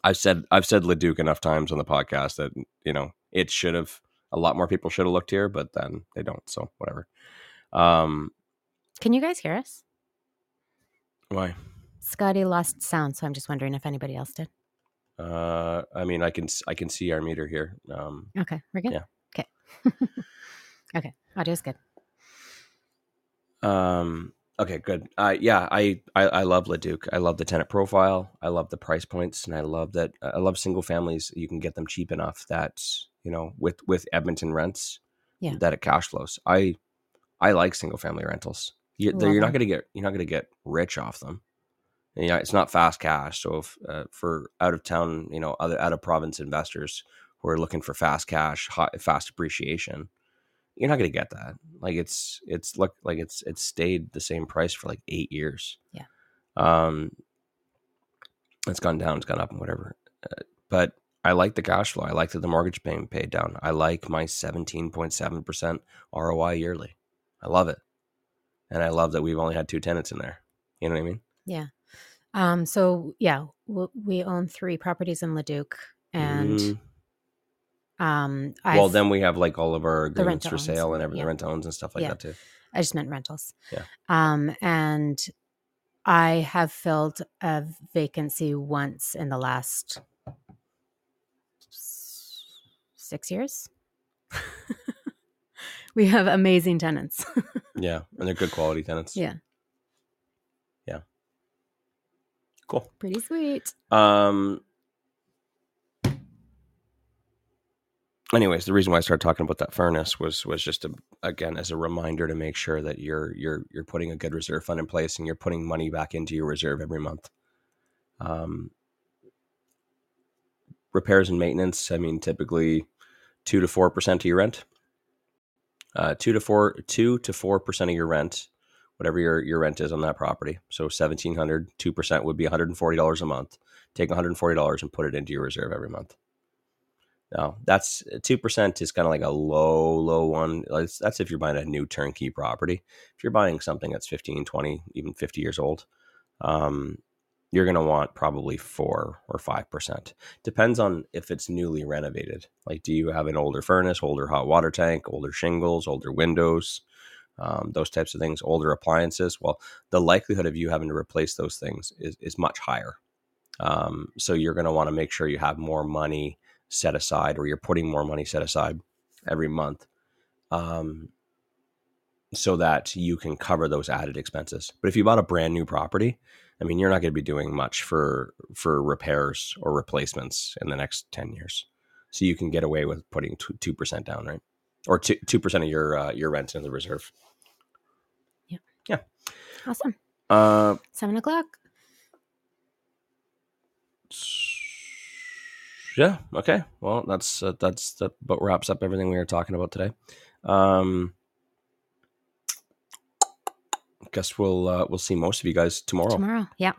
I've said I've said Leduc enough times on the podcast that you know it should have a lot more people should have looked here, but then they don't. So whatever. Um, Can you guys hear us? why? Scotty lost sound, so I'm just wondering if anybody else did. Uh, I mean, I can I can see our meter here. Um, Okay, we're good. Yeah. Okay. okay, audio's good. Um. Okay. Good. Uh. Yeah. I. I. I love Leduc. I love the tenant profile. I love the price points, and I love that. I love single families. You can get them cheap enough that you know with with Edmonton rents. Yeah. That it cash flows. I. I like single family rentals. You, you're not going to get. You're not going to get rich off them. And, yeah, it's not fast cash. So if uh, for out of town, you know, other out of province investors who are looking for fast cash, hot, fast appreciation, you're not going to get that. Like it's it's look like it's it's stayed the same price for like eight years. Yeah. Um, it's gone down, it's gone up, and whatever. Uh, but I like the cash flow. I like that the mortgage payment paid down. I like my seventeen point seven percent ROI yearly. I love it, and I love that we've only had two tenants in there. You know what I mean? Yeah. Um. So yeah, w- we own three properties in Leduc, and Mm. Um. I well, then we have like all of our agreements for sale and everything, yeah. rent owns and stuff like Yeah. that too. I just meant rentals. Yeah. Um. And I have filled a vacancy once in the last six years. we have amazing tenants. Yeah, and they're good quality tenants. Yeah. Yeah. cool. Pretty sweet. Um. Anyways, the reason why I started talking about that furnace was was just a, again as a reminder to make sure that you're you're you're putting a good reserve fund in place and you're putting money back into your reserve every month. Um, repairs and maintenance. I mean, typically two to four percent of your rent. Uh, two to four, two to four percent of your rent, whatever your, your rent is on that property. So 1700 2 percent would be one hundred and forty dollars a month. Take one hundred and forty dollars and put it into your reserve every month. Now that's two percent is kind of like a low, low one. That's if you're buying a new turnkey property. If you're buying something that's 15, 20, even 50 years old, um, you're going to want probably four or five percent. Depends on if it's newly renovated. Like, do you have an older furnace, older hot water tank, older shingles, older windows, um, those types of things, older appliances? Well, the likelihood of you having to replace those things is, is much higher. Um, so you're going to want to make sure you have more money set aside, or you're putting more money set aside every month. Um, so that you can cover those added expenses. But if you bought a brand new property, I mean, you're not going to be doing much for for repairs or replacements in the next ten years. So you can get away with putting two percent down, right? Or two two percent of your uh, your rent in the reserve. Yeah. Yeah. Awesome. Uh, Seven o'clock. Yeah. Okay. Well, that's uh, that's that. But wraps up everything we were talking about today. Um, guess we'll uh, we'll see most of you guys tomorrow. Tomorrow. Yeah.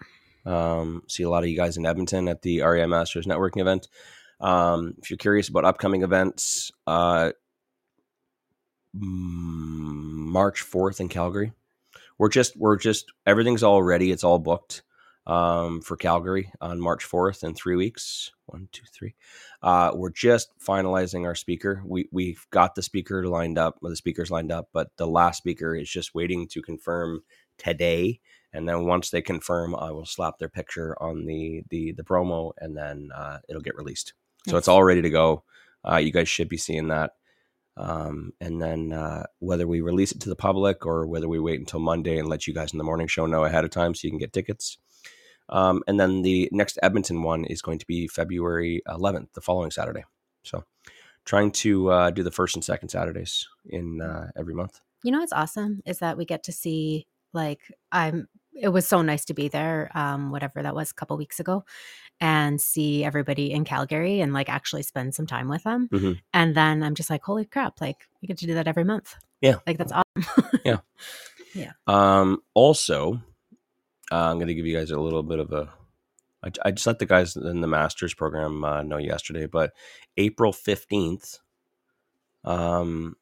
Um, see a lot of you guys in Edmonton at the REI Masters networking event. Um, if you're curious about upcoming events, uh, March 4th in Calgary. We're just we're just everything's all ready. It's all booked um, for Calgary on March 4th in three weeks. One, two, three. Uh, we're just finalizing our speaker. We we've got the speaker lined up, the speakers lined up, but the last speaker is just waiting to confirm today And then once they confirm, I will slap their picture on the the the promo, and then uh, it'll get released. So Nice. it's all ready to go. Uh, you guys should be seeing that. Um, and then uh, whether we release it to the public or whether we wait until Monday and let you guys in the morning show know ahead of time so you can get tickets. Um, and then the next Edmonton one is going to be February 11th, the following Saturday. So trying to uh, do the first and second Saturdays in uh, every month. You know what's awesome is that we get to see like I'm it was so nice to be there um whatever that was a couple weeks ago and see everybody in Calgary and like actually spend some time with them. Mhm. And then I'm just like holy crap like we get to do that every month. Yeah. Like that's awesome. Yeah. Yeah. Um, also, uh, I'm going to give you guys a little bit of a. I, I just let the guys in the Masters program uh, know yesterday, but April 15th, um,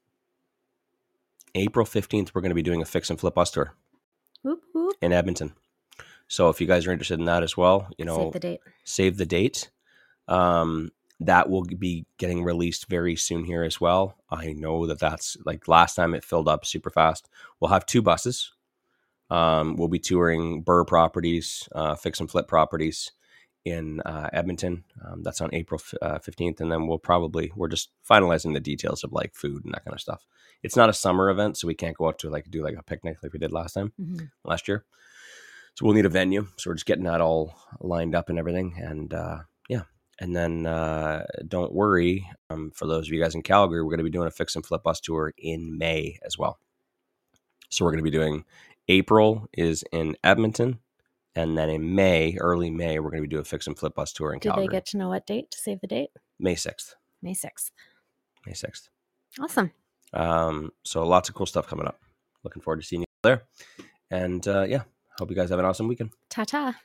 April 15th, we're going to be doing a fix and flip bus tour whoop, whoop. in Edmonton. So if you guys are interested in that as well, you know, Save the date. save the date. Um, that will be getting released very soon here as well. I know that that's like last time it filled up super fast. We'll have two buses. Um, we'll be touring BRRRR properties, uh, fix and flip properties in uh, Edmonton. Um, that's on April uh, 15th. And then we'll probably, we're just finalizing the details of like food and that kind of stuff. It's not a summer event, so we can't go out to like do like a picnic like we did last time Mhm. last year. So we'll need a venue. So we're just getting that all lined up and everything. And uh, yeah. And then uh, don't worry, um, for those of you guys in Calgary, we're going to be doing a fix and flip bus tour in May as well. So we're going to be doing April is in Edmonton. And then in May, early May, we're going to be doing a fix and flip bus tour in Do Calgary. they get to know what date to save the date? May 6th. May 6th. May 6th. Awesome. Um, so lots of cool stuff coming up. Looking forward to seeing you there. And uh, yeah, hope you guys have an awesome weekend. Ta ta.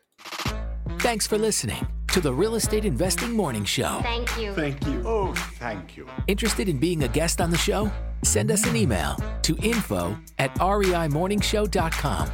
Thanks for listening to the Real Estate Investing Morning Show. Thank you. Thank you. Oh, thank you. Interested in being a guest on the show? Send us an email to info at reimorningshow.com.